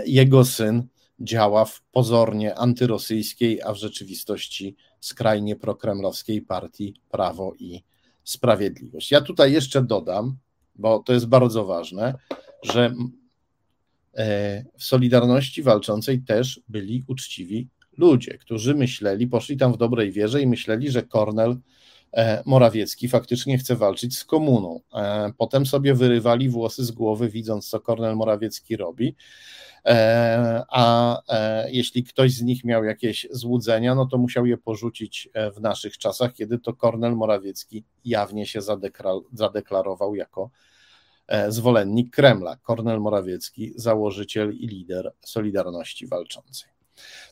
jego syn działa w pozornie antyrosyjskiej, a w rzeczywistości skrajnie prokremlowskiej partii Prawo i Sprawiedliwość. Ja tutaj jeszcze dodam, bo to jest bardzo ważne, że e, w Solidarności Walczącej też byli uczciwi ludzie, którzy myśleli, poszli tam w dobrej wierze i myśleli, że Kornel e, Morawiecki faktycznie chce walczyć z komuną. E, potem sobie wyrywali włosy z głowy, widząc, co Kornel Morawiecki robi. E, a e, jeśli ktoś z nich miał jakieś złudzenia, no to musiał je porzucić e, w naszych czasach, kiedy to Kornel Morawiecki jawnie się zadeklarował jako zwolennik Kremla. Kornel Morawiecki, założyciel i lider Solidarności Walczącej.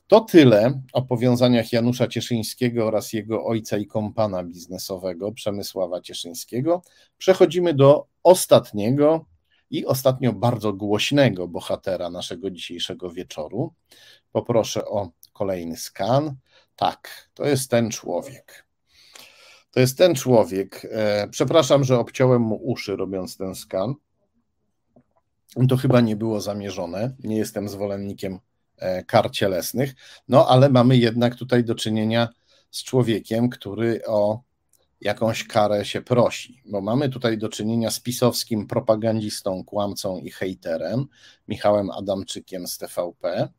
To tyle o powiązaniach Janusza Cieszyńskiego oraz jego ojca i kompana biznesowego Przemysława Cieszyńskiego. Przechodzimy do ostatniego i ostatnio bardzo głośnego bohatera naszego dzisiejszego wieczoru. Poproszę o kolejny skan. Tak, to jest ten człowiek. To jest ten człowiek. E, przepraszam, że obciąłem mu uszy, robiąc ten skan. To chyba nie było zamierzone. Nie jestem zwolennikiem e, kar cielesnych, no ale mamy jednak tutaj do czynienia z człowiekiem, który o jakąś karę się prosi, bo mamy tutaj do czynienia z pisowskim propagandzistą, kłamcą i hejterem, Michałem Adamczykiem z TVP.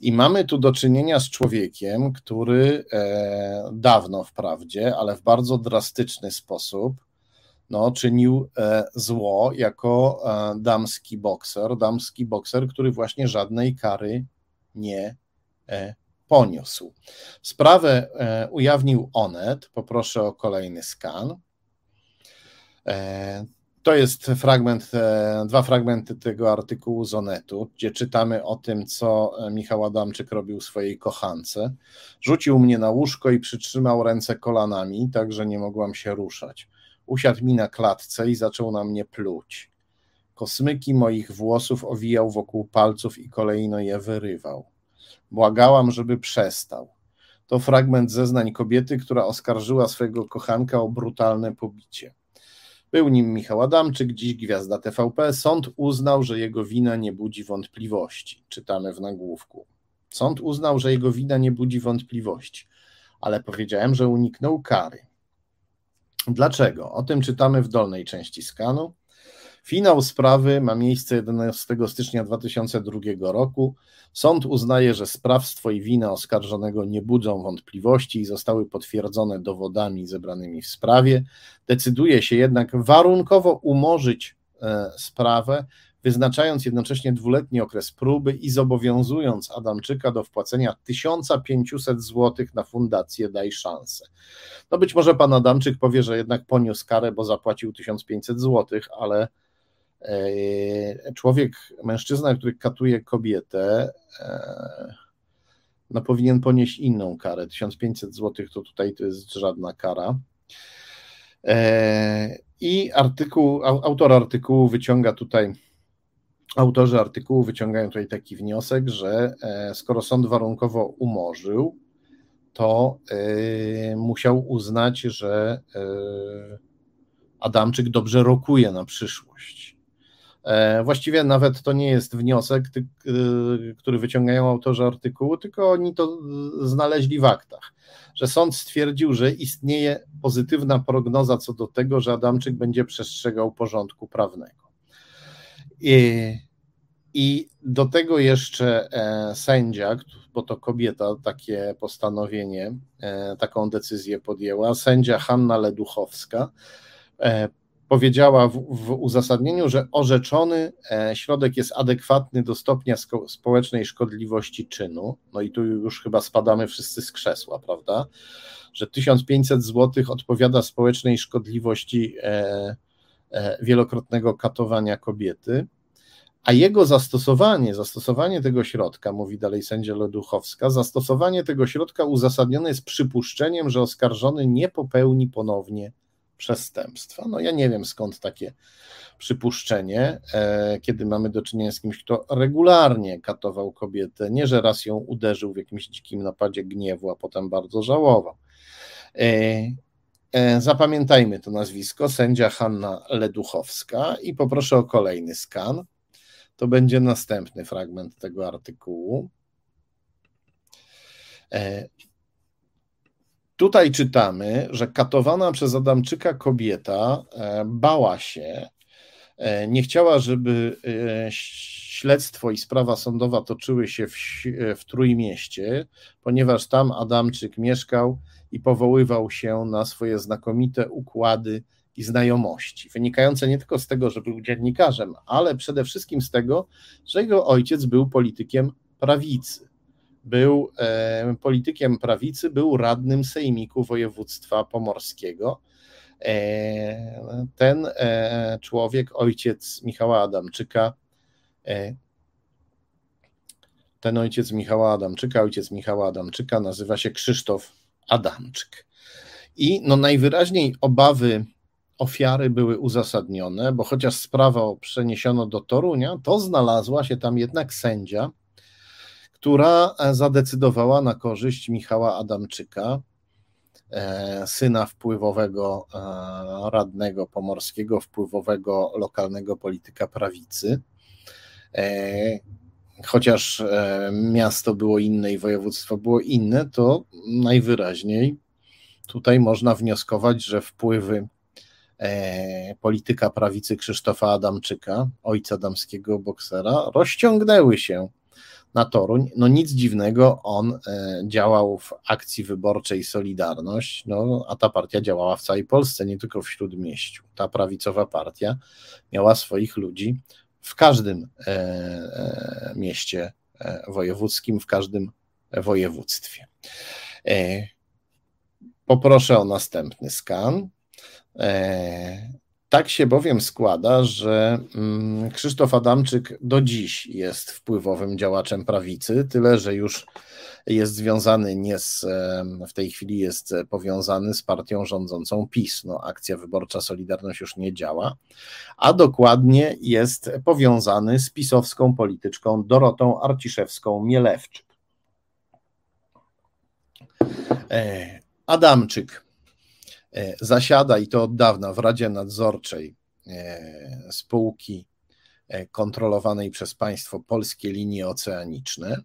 I mamy tu do czynienia z człowiekiem, który e, dawno wprawdzie, ale w bardzo drastyczny sposób no, czynił e, zło jako e, damski bokser, damski bokser, który właśnie żadnej kary nie e, poniósł. Sprawę e, ujawnił Onet. Poproszę o kolejny skan. E, to jest fragment, e, dwa fragmenty tego artykułu z Onetu, gdzie czytamy o tym, co Michał Adamczyk robił swojej kochance. Rzucił mnie na łóżko i przytrzymał ręce kolanami, tak że nie mogłam się ruszać. Usiadł mi na klatce i zaczął na mnie pluć. Kosmyki moich włosów owijał wokół palców i kolejno je wyrywał. Błagałam, żeby przestał. To fragment zeznań kobiety, która oskarżyła swojego kochanka o brutalne pobicie. Był nim Michał Adamczyk, dziś gwiazda TVP. Sąd uznał, że jego wina nie budzi wątpliwości. Czytamy w nagłówku. Sąd uznał, że jego wina nie budzi wątpliwości, ale powiedziałem, że uniknął kary. Dlaczego? O tym czytamy w dolnej części skanu. Finał sprawy ma miejsce 11 stycznia 2002 roku. Sąd uznaje, że sprawstwo i wina oskarżonego nie budzą wątpliwości i zostały potwierdzone dowodami zebranymi w sprawie. Decyduje się jednak warunkowo umorzyć e, sprawę, wyznaczając jednocześnie dwuletni okres próby i zobowiązując Adamczyka do wpłacenia 1500 zł na fundację Daj Szansę. No być może pan Adamczyk powie, że jednak poniósł karę, bo zapłacił 1500 zł, ale człowiek, mężczyzna, który katuje kobietę, e, no powinien ponieść inną karę. 1500 zł to tutaj to jest żadna kara. I artykuł, autor artykułu wyciąga tutaj, autorzy artykułu wyciągają tutaj taki wniosek, że skoro sąd warunkowo umorzył, to musiał uznać, że Adamczyk dobrze rokuje na przyszłość. E, właściwie nawet to nie jest wniosek, e, który wyciągają autorzy artykułu, tylko oni to znaleźli w aktach, że sąd stwierdził, że istnieje pozytywna prognoza co do tego, że Adamczyk będzie przestrzegał porządku prawnego. I, i do tego jeszcze e, sędzia, bo to kobieta takie postanowienie, taką decyzję podjęła, sędzia Hanna Leduchowska, E, powiedziała w, w, uzasadnieniu, że orzeczony e, środek jest adekwatny do stopnia społecznej szkodliwości czynu. No i tu już chyba spadamy wszyscy z krzesła, prawda? Że 1500 zł odpowiada społecznej szkodliwości e, wielokrotnego katowania kobiety. A jego zastosowanie, zastosowanie tego środka, mówi dalej sędzia Loduchowska, zastosowanie tego środka uzasadnione jest przypuszczeniem, że oskarżony nie popełni ponownie przestępstwa. No ja nie wiem skąd takie przypuszczenie, e, kiedy mamy do czynienia z kimś, kto regularnie katował kobietę, nie że raz ją uderzył w jakimś dzikim napadzie gniewu, a potem bardzo żałował. E, e, zapamiętajmy to nazwisko, sędzia Hanna Leduchowska i poproszę o kolejny skan. To będzie następny fragment tego artykułu. Tutaj czytamy, że katowana przez Adamczyka kobieta e, bała się, e, nie chciała, żeby e, śledztwo i sprawa sądowa toczyły się w, w Trójmieście, ponieważ tam Adamczyk mieszkał i powoływał się na swoje znakomite układy i znajomości, wynikające nie tylko z tego, że był dziennikarzem, ale przede wszystkim z tego, że jego ojciec był politykiem prawicy był e, politykiem prawicy, był radnym sejmiku województwa pomorskiego. E, ten e, człowiek, ojciec Michała Adamczyka, ten ojciec Michała Adamczyka, ojciec Michała Adamczyka nazywa się Krzysztof Adamczyk. I no najwyraźniej obawy ofiary były uzasadnione, bo chociaż sprawa przeniesiono do Torunia, to znalazła się tam jednak sędzia, która e, zadecydowała na korzyść Michała Adamczyka, e, syna wpływowego e, radnego pomorskiego, wpływowego lokalnego polityka prawicy. Chociaż miasto było inne i województwo było inne, to najwyraźniej tutaj można wnioskować, że wpływy polityka prawicy Krzysztofa Adamczyka, ojca damskiego boksera, rozciągnęły się na Toruń. No nic dziwnego, on e, działał w akcji wyborczej Solidarność, no, a ta partia działała w całej Polsce, nie tylko w Śródmieściu. Ta prawicowa partia miała swoich ludzi w każdym e, e, mieście wojewódzkim, w każdym województwie. Poproszę o następny skan. Tak się bowiem składa, że mm, Krzysztof Adamczyk do dziś jest wpływowym działaczem prawicy, tyle że już jest związany nie z, w tej chwili jest powiązany z partią rządzącą PiS. No, akcja wyborcza Solidarność już nie działa, a dokładnie jest powiązany z pisowską polityczką Dorotą Arciszewską-Mielewczyk. E, Adamczyk zasiada i to od dawna w Radzie Nadzorczej e, spółki e, kontrolowanej przez państwo Polskie Linie Oceaniczne,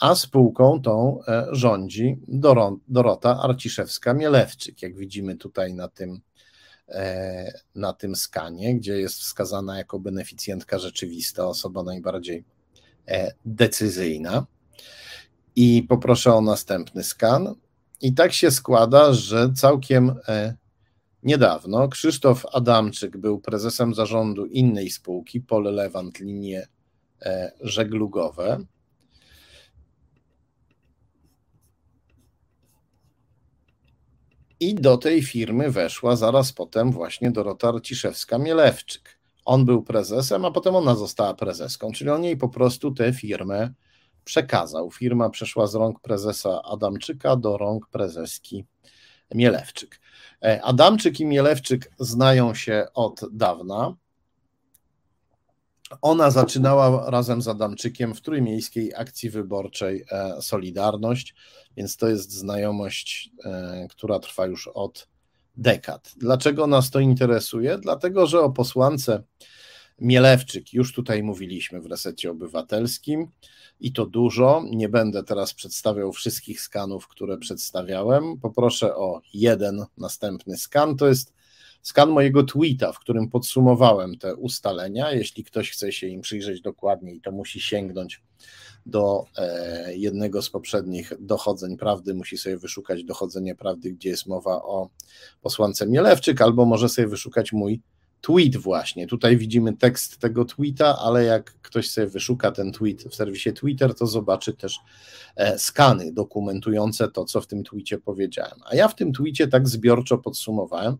a spółką tą rządzi Dorota Arciszewska-Mielewczyk, jak widzimy tutaj na tym, na tym skanie, gdzie jest wskazana jako beneficjentka rzeczywista, osoba najbardziej decyzyjna. I poproszę o następny skan. I tak się składa, że całkiem e, niedawno Krzysztof Adamczyk był prezesem zarządu innej spółki, Pol Lewant Linie e, Żeglugowe. I do tej firmy weszła zaraz potem właśnie Dorota Ciszewska-Mielewczyk. On był prezesem, a potem ona została prezeską, czyli on jej po prostu tę firmę przekazał. Firma przeszła z rąk prezesa Adamczyka do rąk prezeski Mielewczyk. E, Adamczyk i Mielewczyk znają się od dawna. Ona zaczynała razem z Adamczykiem w Trójmiejskiej Akcji Wyborczej e, Solidarność, więc to jest znajomość, e, która trwa już od dekad. Dlaczego nas to interesuje? Dlatego, że o posłance Mielewczyk, już tutaj mówiliśmy w resecie obywatelskim i to dużo. Nie będę teraz przedstawiał wszystkich skanów, które przedstawiałem. Poproszę o jeden następny skan. To jest skan mojego tweeta, w którym podsumowałem te ustalenia. Jeśli ktoś chce się im przyjrzeć dokładniej, to musi sięgnąć do e, jednego z poprzednich dochodzeń prawdy, musi sobie wyszukać dochodzenie prawdy, gdzie jest mowa o posłance Mielewczyk, albo może sobie wyszukać mój tweet właśnie. Tutaj widzimy tekst tego tweeta, ale jak ktoś sobie wyszuka ten tweet w serwisie Twitter, to zobaczy też e, skany dokumentujące to, co w tym tweetie powiedziałem. A ja w tym tweetie tak zbiorczo podsumowałem,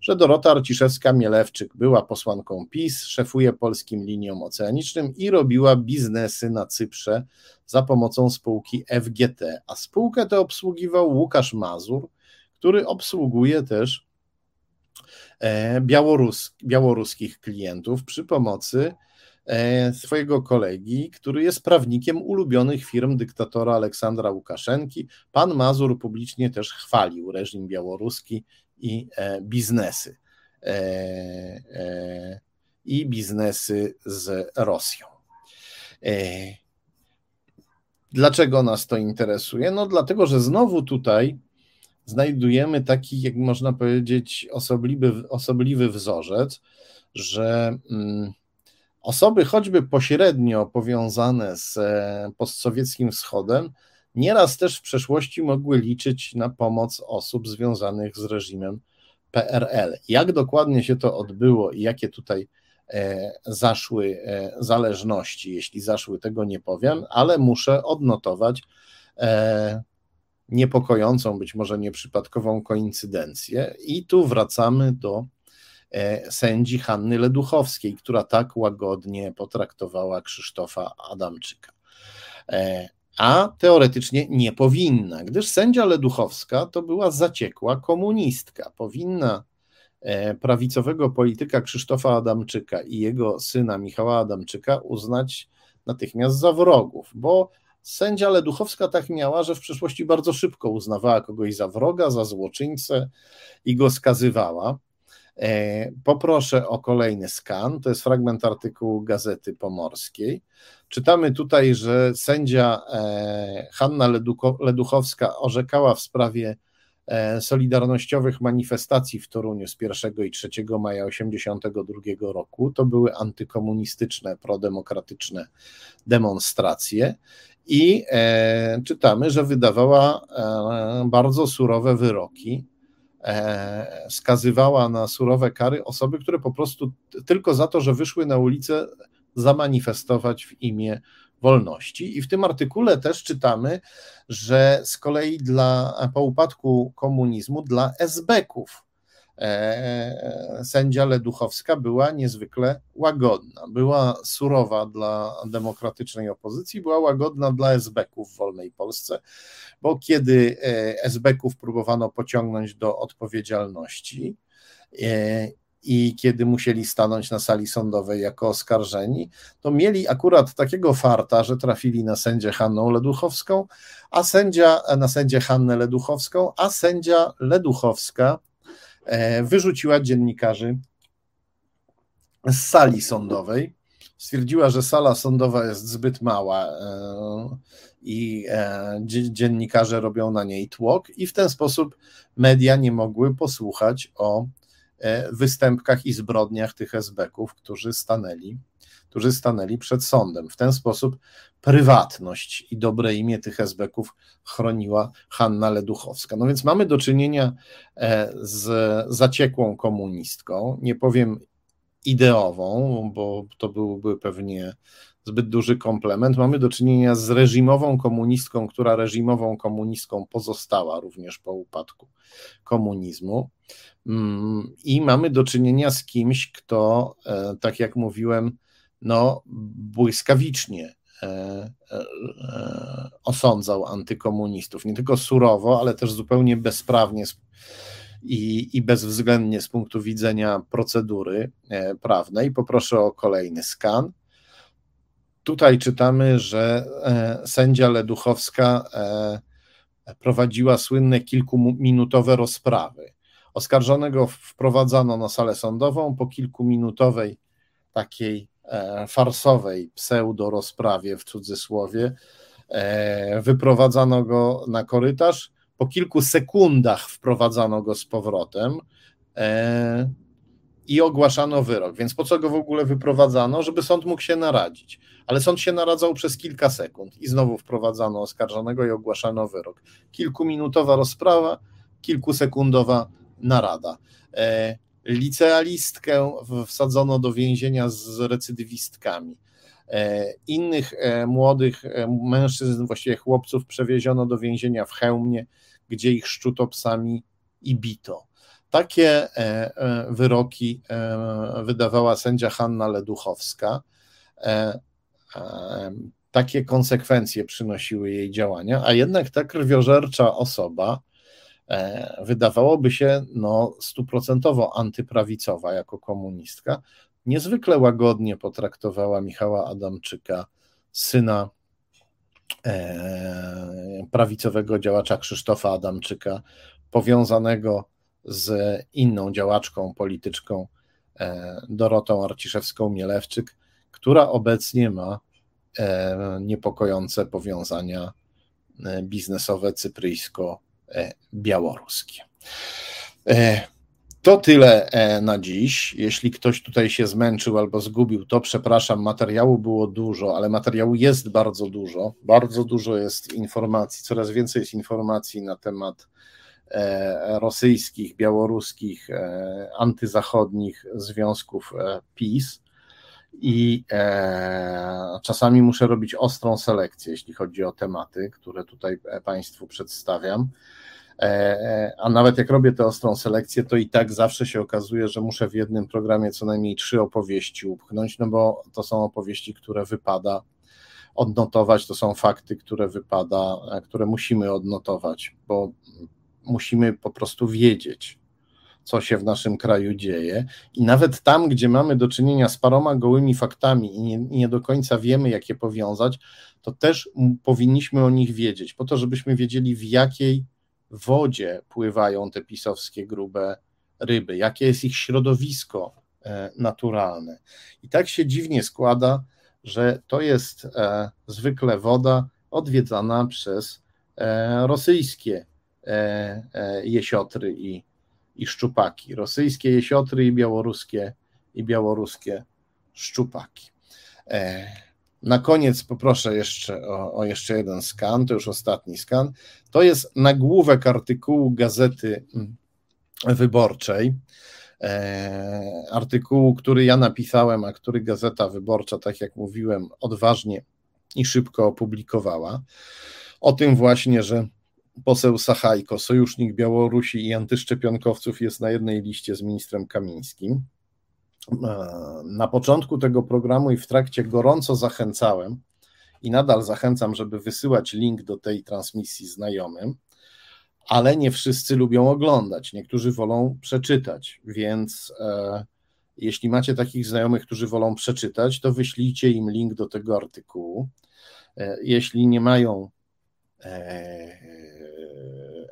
że Dorota Arciszewska-Mielewczyk była posłanką PiS, szefuje polskim liniom oceanicznym i robiła biznesy na Cyprze za pomocą spółki FGT, a spółkę tę obsługiwał Łukasz Mazur, który obsługuje też białorus, białoruskich klientów przy pomocy e, swojego kolegi, który jest prawnikiem ulubionych firm dyktatora Aleksandra Łukaszenki. Pan Mazur publicznie też chwalił reżim białoruski i e, biznesy. I biznesy z Rosją. Dlaczego nas to interesuje? No, dlatego, że znowu tutaj znajdujemy taki, jak można powiedzieć, osobliwy, osobliwy wzorzec, że mm, osoby choćby pośrednio powiązane z e, postsowieckim wschodem, nieraz też w przeszłości mogły liczyć na pomoc osób związanych z reżimem PRL. Jak dokładnie się to odbyło i jakie tutaj e, zaszły e, zależności, jeśli zaszły, tego nie powiem, ale muszę odnotować niepokojącą, być może nieprzypadkową koincydencję. I tu wracamy do e, sędzi Hanny Leduchowskiej, która tak łagodnie potraktowała Krzysztofa Adamczyka. E, a teoretycznie nie powinna, gdyż sędzia Leduchowska to była zaciekła komunistka. Powinna e, prawicowego polityka Krzysztofa Adamczyka i jego syna Michała Adamczyka uznać natychmiast za wrogów, bo Sędzia Leduchowska tak miała, że w przeszłości bardzo szybko uznawała kogoś za wroga, za złoczyńcę i go skazywała. E, poproszę o kolejny skan. To jest fragment artykułu Gazety Pomorskiej. Czytamy tutaj, że sędzia e, Hanna Leduchowska orzekała w sprawie e, solidarnościowych manifestacji w Toruniu z 1 i 3 maja 1982 roku. To były antykomunistyczne, prodemokratyczne demonstracje i e, czytamy, że wydawała e, bardzo surowe wyroki, e, skazywała na surowe kary osoby, które po prostu tylko za to, że wyszły na ulicę zamanifestować w imię wolności. I w tym artykule też czytamy, że z kolei dla, po upadku komunizmu dla esbeków sędzia Leduchowska była niezwykle łagodna. Była surowa dla demokratycznej opozycji, była łagodna dla esbeków w wolnej Polsce, bo kiedy e, esbeków próbowano pociągnąć do odpowiedzialności e, i kiedy musieli stanąć na sali sądowej jako oskarżeni, to mieli akurat takiego farta, że trafili na sędzię Hannę Leduchowską, a sędzia, na sędzię Hannę Leduchowską, a sędzia Leduchowska E, wyrzuciła dziennikarzy z sali sądowej. Stwierdziła, że sala sądowa jest zbyt mała e, i e, dziennikarze robią na niej tłok, i w ten sposób media nie mogły posłuchać o występkach i zbrodniach tych esbeków, którzy stanęli którzy stanęli przed sądem. W ten sposób prywatność i dobre imię tych esbeków chroniła Hanna Leduchowska. No więc mamy do czynienia e, z zaciekłą komunistką, nie powiem ideową, bo to byłby pewnie zbyt duży komplement. Mamy do czynienia z reżimową komunistką, która reżimową komunistką pozostała również po upadku komunizmu. Mm, I mamy do czynienia z kimś, kto, e, tak jak mówiłem, no, błyskawicznie osądzał antykomunistów. Nie tylko surowo, ale też zupełnie bezprawnie i, i bezwzględnie z punktu widzenia procedury prawnej. Poproszę o kolejny skan. Tutaj czytamy, że sędzia Leduchowska prowadziła słynne kilkuminutowe rozprawy. Oskarżonego wprowadzano na salę sądową po kilkuminutowej takiej e, farsowej pseudo-rozprawie w cudzysłowie. E, wyprowadzano go na korytarz, po kilku sekundach wprowadzano go z powrotem e, i ogłaszano wyrok. Więc po co go w ogóle wyprowadzano? Żeby sąd mógł się naradzić. Ale sąd się naradzał przez kilka sekund i znowu wprowadzano oskarżonego i ogłaszano wyrok. Kilkuminutowa rozprawa, kilkusekundowa narada. E, licealistkę wsadzono do więzienia z recydywistkami. E, innych e, młodych mężczyzn, właściwie chłopców, przewieziono do więzienia w Chełmie, gdzie ich szczuto psami i bito. Takie wyroki wydawała sędzia Hanna Leduchowska. Takie konsekwencje przynosiły jej działania, a jednak ta krwiożercza osoba, E, wydawałoby się no, stuprocentowo antyprawicowa jako komunistka, niezwykle łagodnie potraktowała Michała Adamczyka, syna e, prawicowego działacza Krzysztofa Adamczyka, powiązanego z inną działaczką polityczką e, Dorotą Arciszewską-Mielewczyk, która obecnie ma niepokojące powiązania biznesowe cypryjsko E, białoruskie. E, to tyle e, na dziś. Jeśli ktoś tutaj się zmęczył albo zgubił, to przepraszam, materiału było dużo, ale materiału jest bardzo dużo. Bardzo dużo jest informacji, coraz więcej jest informacji na temat rosyjskich, białoruskich, antyzachodnich związków PiS. I czasami muszę robić ostrą selekcję, jeśli chodzi o tematy, które tutaj Państwu przedstawiam. E, e, a nawet jak robię tę ostrą selekcję, to i tak zawsze się okazuje, że muszę w jednym programie co najmniej trzy opowieści upchnąć, no bo to są opowieści, które wypada odnotować, to są fakty, które wypada, e, które musimy odnotować, bo musimy po prostu wiedzieć, co się w naszym kraju dzieje. I nawet tam, gdzie mamy do czynienia z paroma gołymi faktami i nie, nie do końca wiemy, jak je powiązać, to też powinniśmy o nich wiedzieć, po to, żebyśmy wiedzieli, w jakiej wodzie pływają te pisowskie grube ryby, jakie jest ich środowisko e, naturalne. I tak się dziwnie składa, że to jest e, zwykle woda odwiedzana przez e, rosyjskie jesiotry i, i szczupaki. Rosyjskie jesiotry i białoruskie, i białoruskie szczupaki. Na koniec poproszę jeszcze o, o, jeszcze jeden skan, to już ostatni skan. To jest nagłówek artykułu Gazety Wyborczej. E, artykułu, który ja napisałem, a który Gazeta Wyborcza, tak jak mówiłem, odważnie i szybko opublikowała. O tym właśnie, że poseł Sachajko, sojusznik Białorusi i antyszczepionkowców, jest na jednej liście z ministrem Kamińskim. E, na początku tego programu i w trakcie gorąco zachęcałem i nadal zachęcam, żeby wysyłać link do tej transmisji znajomym, ale nie wszyscy lubią oglądać. Niektórzy wolą przeczytać, więc e, jeśli macie takich znajomych, którzy wolą przeczytać, to wyślijcie im link do tego artykułu. E, jeśli nie mają e,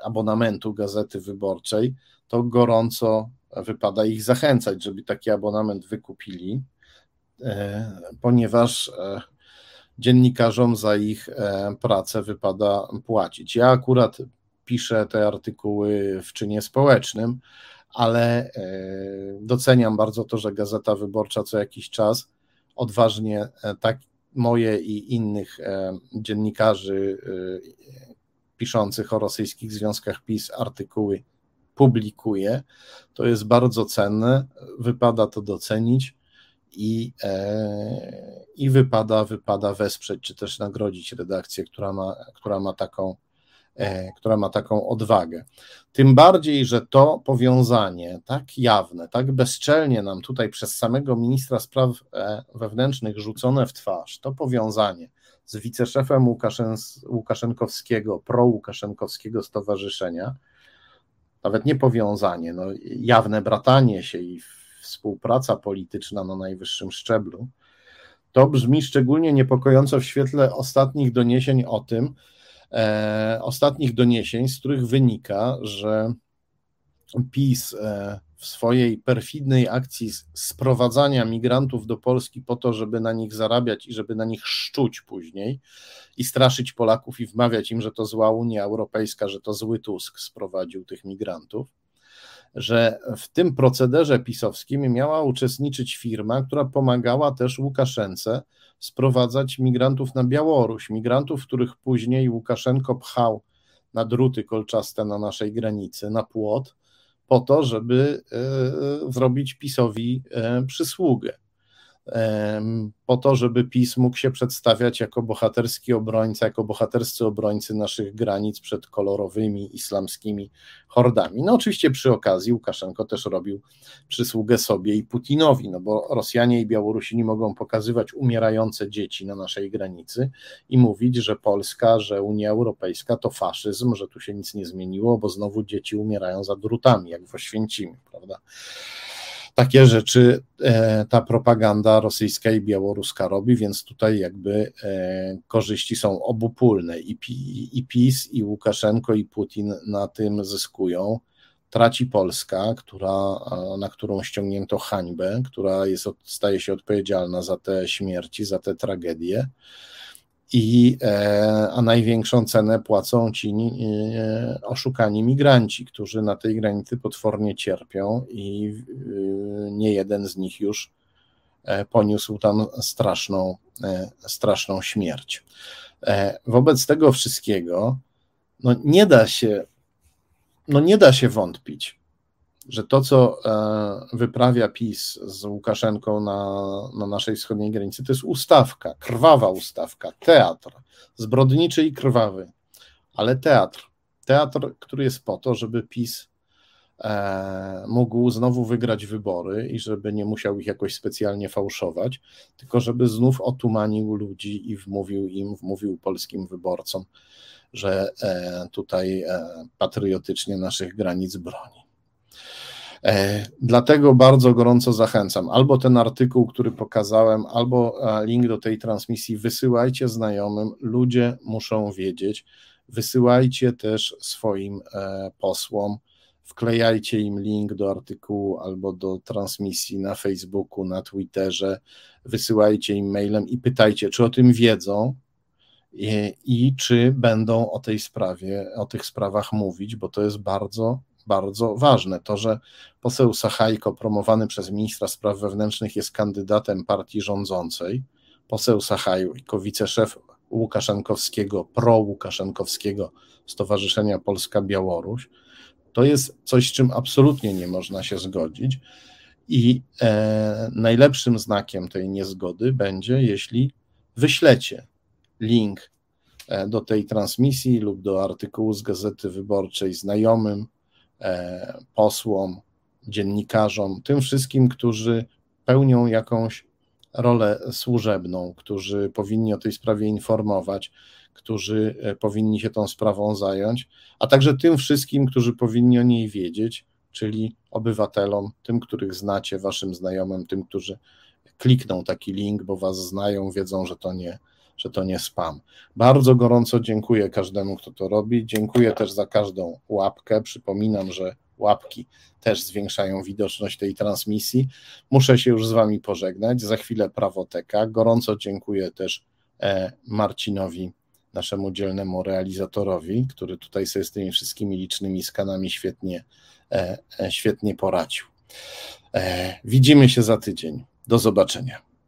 abonamentu Gazety Wyborczej, to gorąco wypada ich zachęcać, żeby taki abonament wykupili, e, ponieważ e, dziennikarzom za ich e, pracę wypada płacić. Ja akurat piszę te artykuły w czynie społecznym, ale doceniam bardzo to, że Gazeta Wyborcza co jakiś czas odważnie tak moje i innych dziennikarzy piszących o rosyjskich związkach PiS artykuły publikuje. To jest bardzo cenne, wypada to docenić i, e, i wypada, wypada wesprzeć, czy też nagrodzić redakcję, która ma, która ma taką e, która ma taką odwagę. Tym bardziej, że to powiązanie tak jawne, tak bezczelnie nam tutaj przez samego ministra spraw e, wewnętrznych rzucone w twarz, to powiązanie z wiceszefem Łukaszenkowskiego, pro-Łukaszenkowskiego stowarzyszenia, nawet nie powiązanie, no, jawne bratanie się i współpraca polityczna na najwyższym szczeblu, to brzmi szczególnie niepokojąco w świetle ostatnich doniesień o tym, e, ostatnich doniesień, z których wynika, że PiS e, w swojej perfidnej akcji sprowadzania migrantów do Polski po to, żeby na nich zarabiać i żeby na nich szczuć później i straszyć Polaków i wmawiać im, że to zła Unia Europejska, że to zły Tusk sprowadził tych migrantów, że w tym procederze pisowskim miała uczestniczyć firma, która pomagała też Łukaszence sprowadzać migrantów na Białoruś, migrantów, których później Łukaszenko pchał na druty kolczaste na naszej granicy, na płot, po to, żeby e, zrobić PiSowi e, przysługę po to, żeby PiS mógł się przedstawiać jako bohaterski obrońca, jako bohaterscy obrońcy naszych granic przed kolorowymi islamskimi hordami. No oczywiście przy okazji Łukaszenko też robił przysługę sobie i Putinowi, no bo Rosjanie i Białorusini mogą pokazywać umierające dzieci na naszej granicy i mówić, że Polska, że Unia Europejska to faszyzm, że tu się nic nie zmieniło, bo znowu dzieci umierają za drutami, jak w Oświęcimiu, prawda? Takie rzeczy e, ta propaganda rosyjska i białoruska robi, więc tutaj jakby e, korzyści są obopólne i, PiS, i Łukaszenko, i Putin na tym zyskują. Traci Polska, która, na którą ściągnięto hańbę, która jest, staje się odpowiedzialna za te śmierci, za te tragedie i, e, a największą cenę płacą ci e, oszukani migranci, którzy na tej granicy potwornie cierpią i e, nie jeden z nich już poniósł tam straszną, straszną śmierć. Wobec tego wszystkiego no nie da się no nie da się wątpić, że to, co e, wyprawia PiS z Łukaszenką na, na naszej wschodniej granicy, to jest ustawka, krwawa ustawka, teatr, zbrodniczy i krwawy, ale teatr. Teatr, który jest po to, żeby PiS e, mógł znowu wygrać wybory i żeby nie musiał ich jakoś specjalnie fałszować, tylko żeby znów otumanił ludzi i wmówił im, wmówił polskim wyborcom, że e, tutaj patriotycznie naszych granic broni. E, dlatego bardzo gorąco zachęcam. Albo ten artykuł, który pokazałem, albo e, link do tej transmisji wysyłajcie znajomym. Ludzie muszą wiedzieć. Wysyłajcie też swoim e, posłom. Wklejajcie im link do artykułu albo do transmisji na Facebooku, na Twitterze. Wysyłajcie im mailem i pytajcie, czy o tym wiedzą, i, i, czy będą o tej sprawie, o tych sprawach mówić, bo to jest bardzo bardzo ważne. To, że poseł Sachajko, promowany przez ministra spraw wewnętrznych, jest kandydatem partii rządzącej, poseł Sachajko, wiceszef Łukaszenkowskiego, pro-Łukaszenkowskiego Stowarzyszenia Polska-Białoruś, to jest coś, z czym absolutnie nie można się zgodzić. I e, najlepszym znakiem tej niezgody będzie, jeśli wyślecie link e, do tej transmisji lub do artykułu z Gazety Wyborczej znajomym, posłom, dziennikarzom, tym wszystkim, którzy pełnią jakąś rolę służebną, którzy powinni o tej sprawie informować, którzy e, powinni się tą sprawą zająć, a także tym wszystkim, którzy powinni o niej wiedzieć, czyli obywatelom, tym, których znacie, waszym znajomym, tym, którzy klikną taki link, bo was znają, wiedzą, że to nie, że to nie spam. Bardzo gorąco dziękuję każdemu, kto to robi. Dziękuję też za każdą łapkę. Przypominam, że łapki też zwiększają widoczność tej transmisji. Muszę się już z Wami pożegnać. Za chwilę prawoteka. Gorąco dziękuję też e, Marcinowi, naszemu dzielnemu realizatorowi, który tutaj sobie z tymi wszystkimi licznymi skanami świetnie, e, e, świetnie poradził. Widzimy się za tydzień. Do zobaczenia.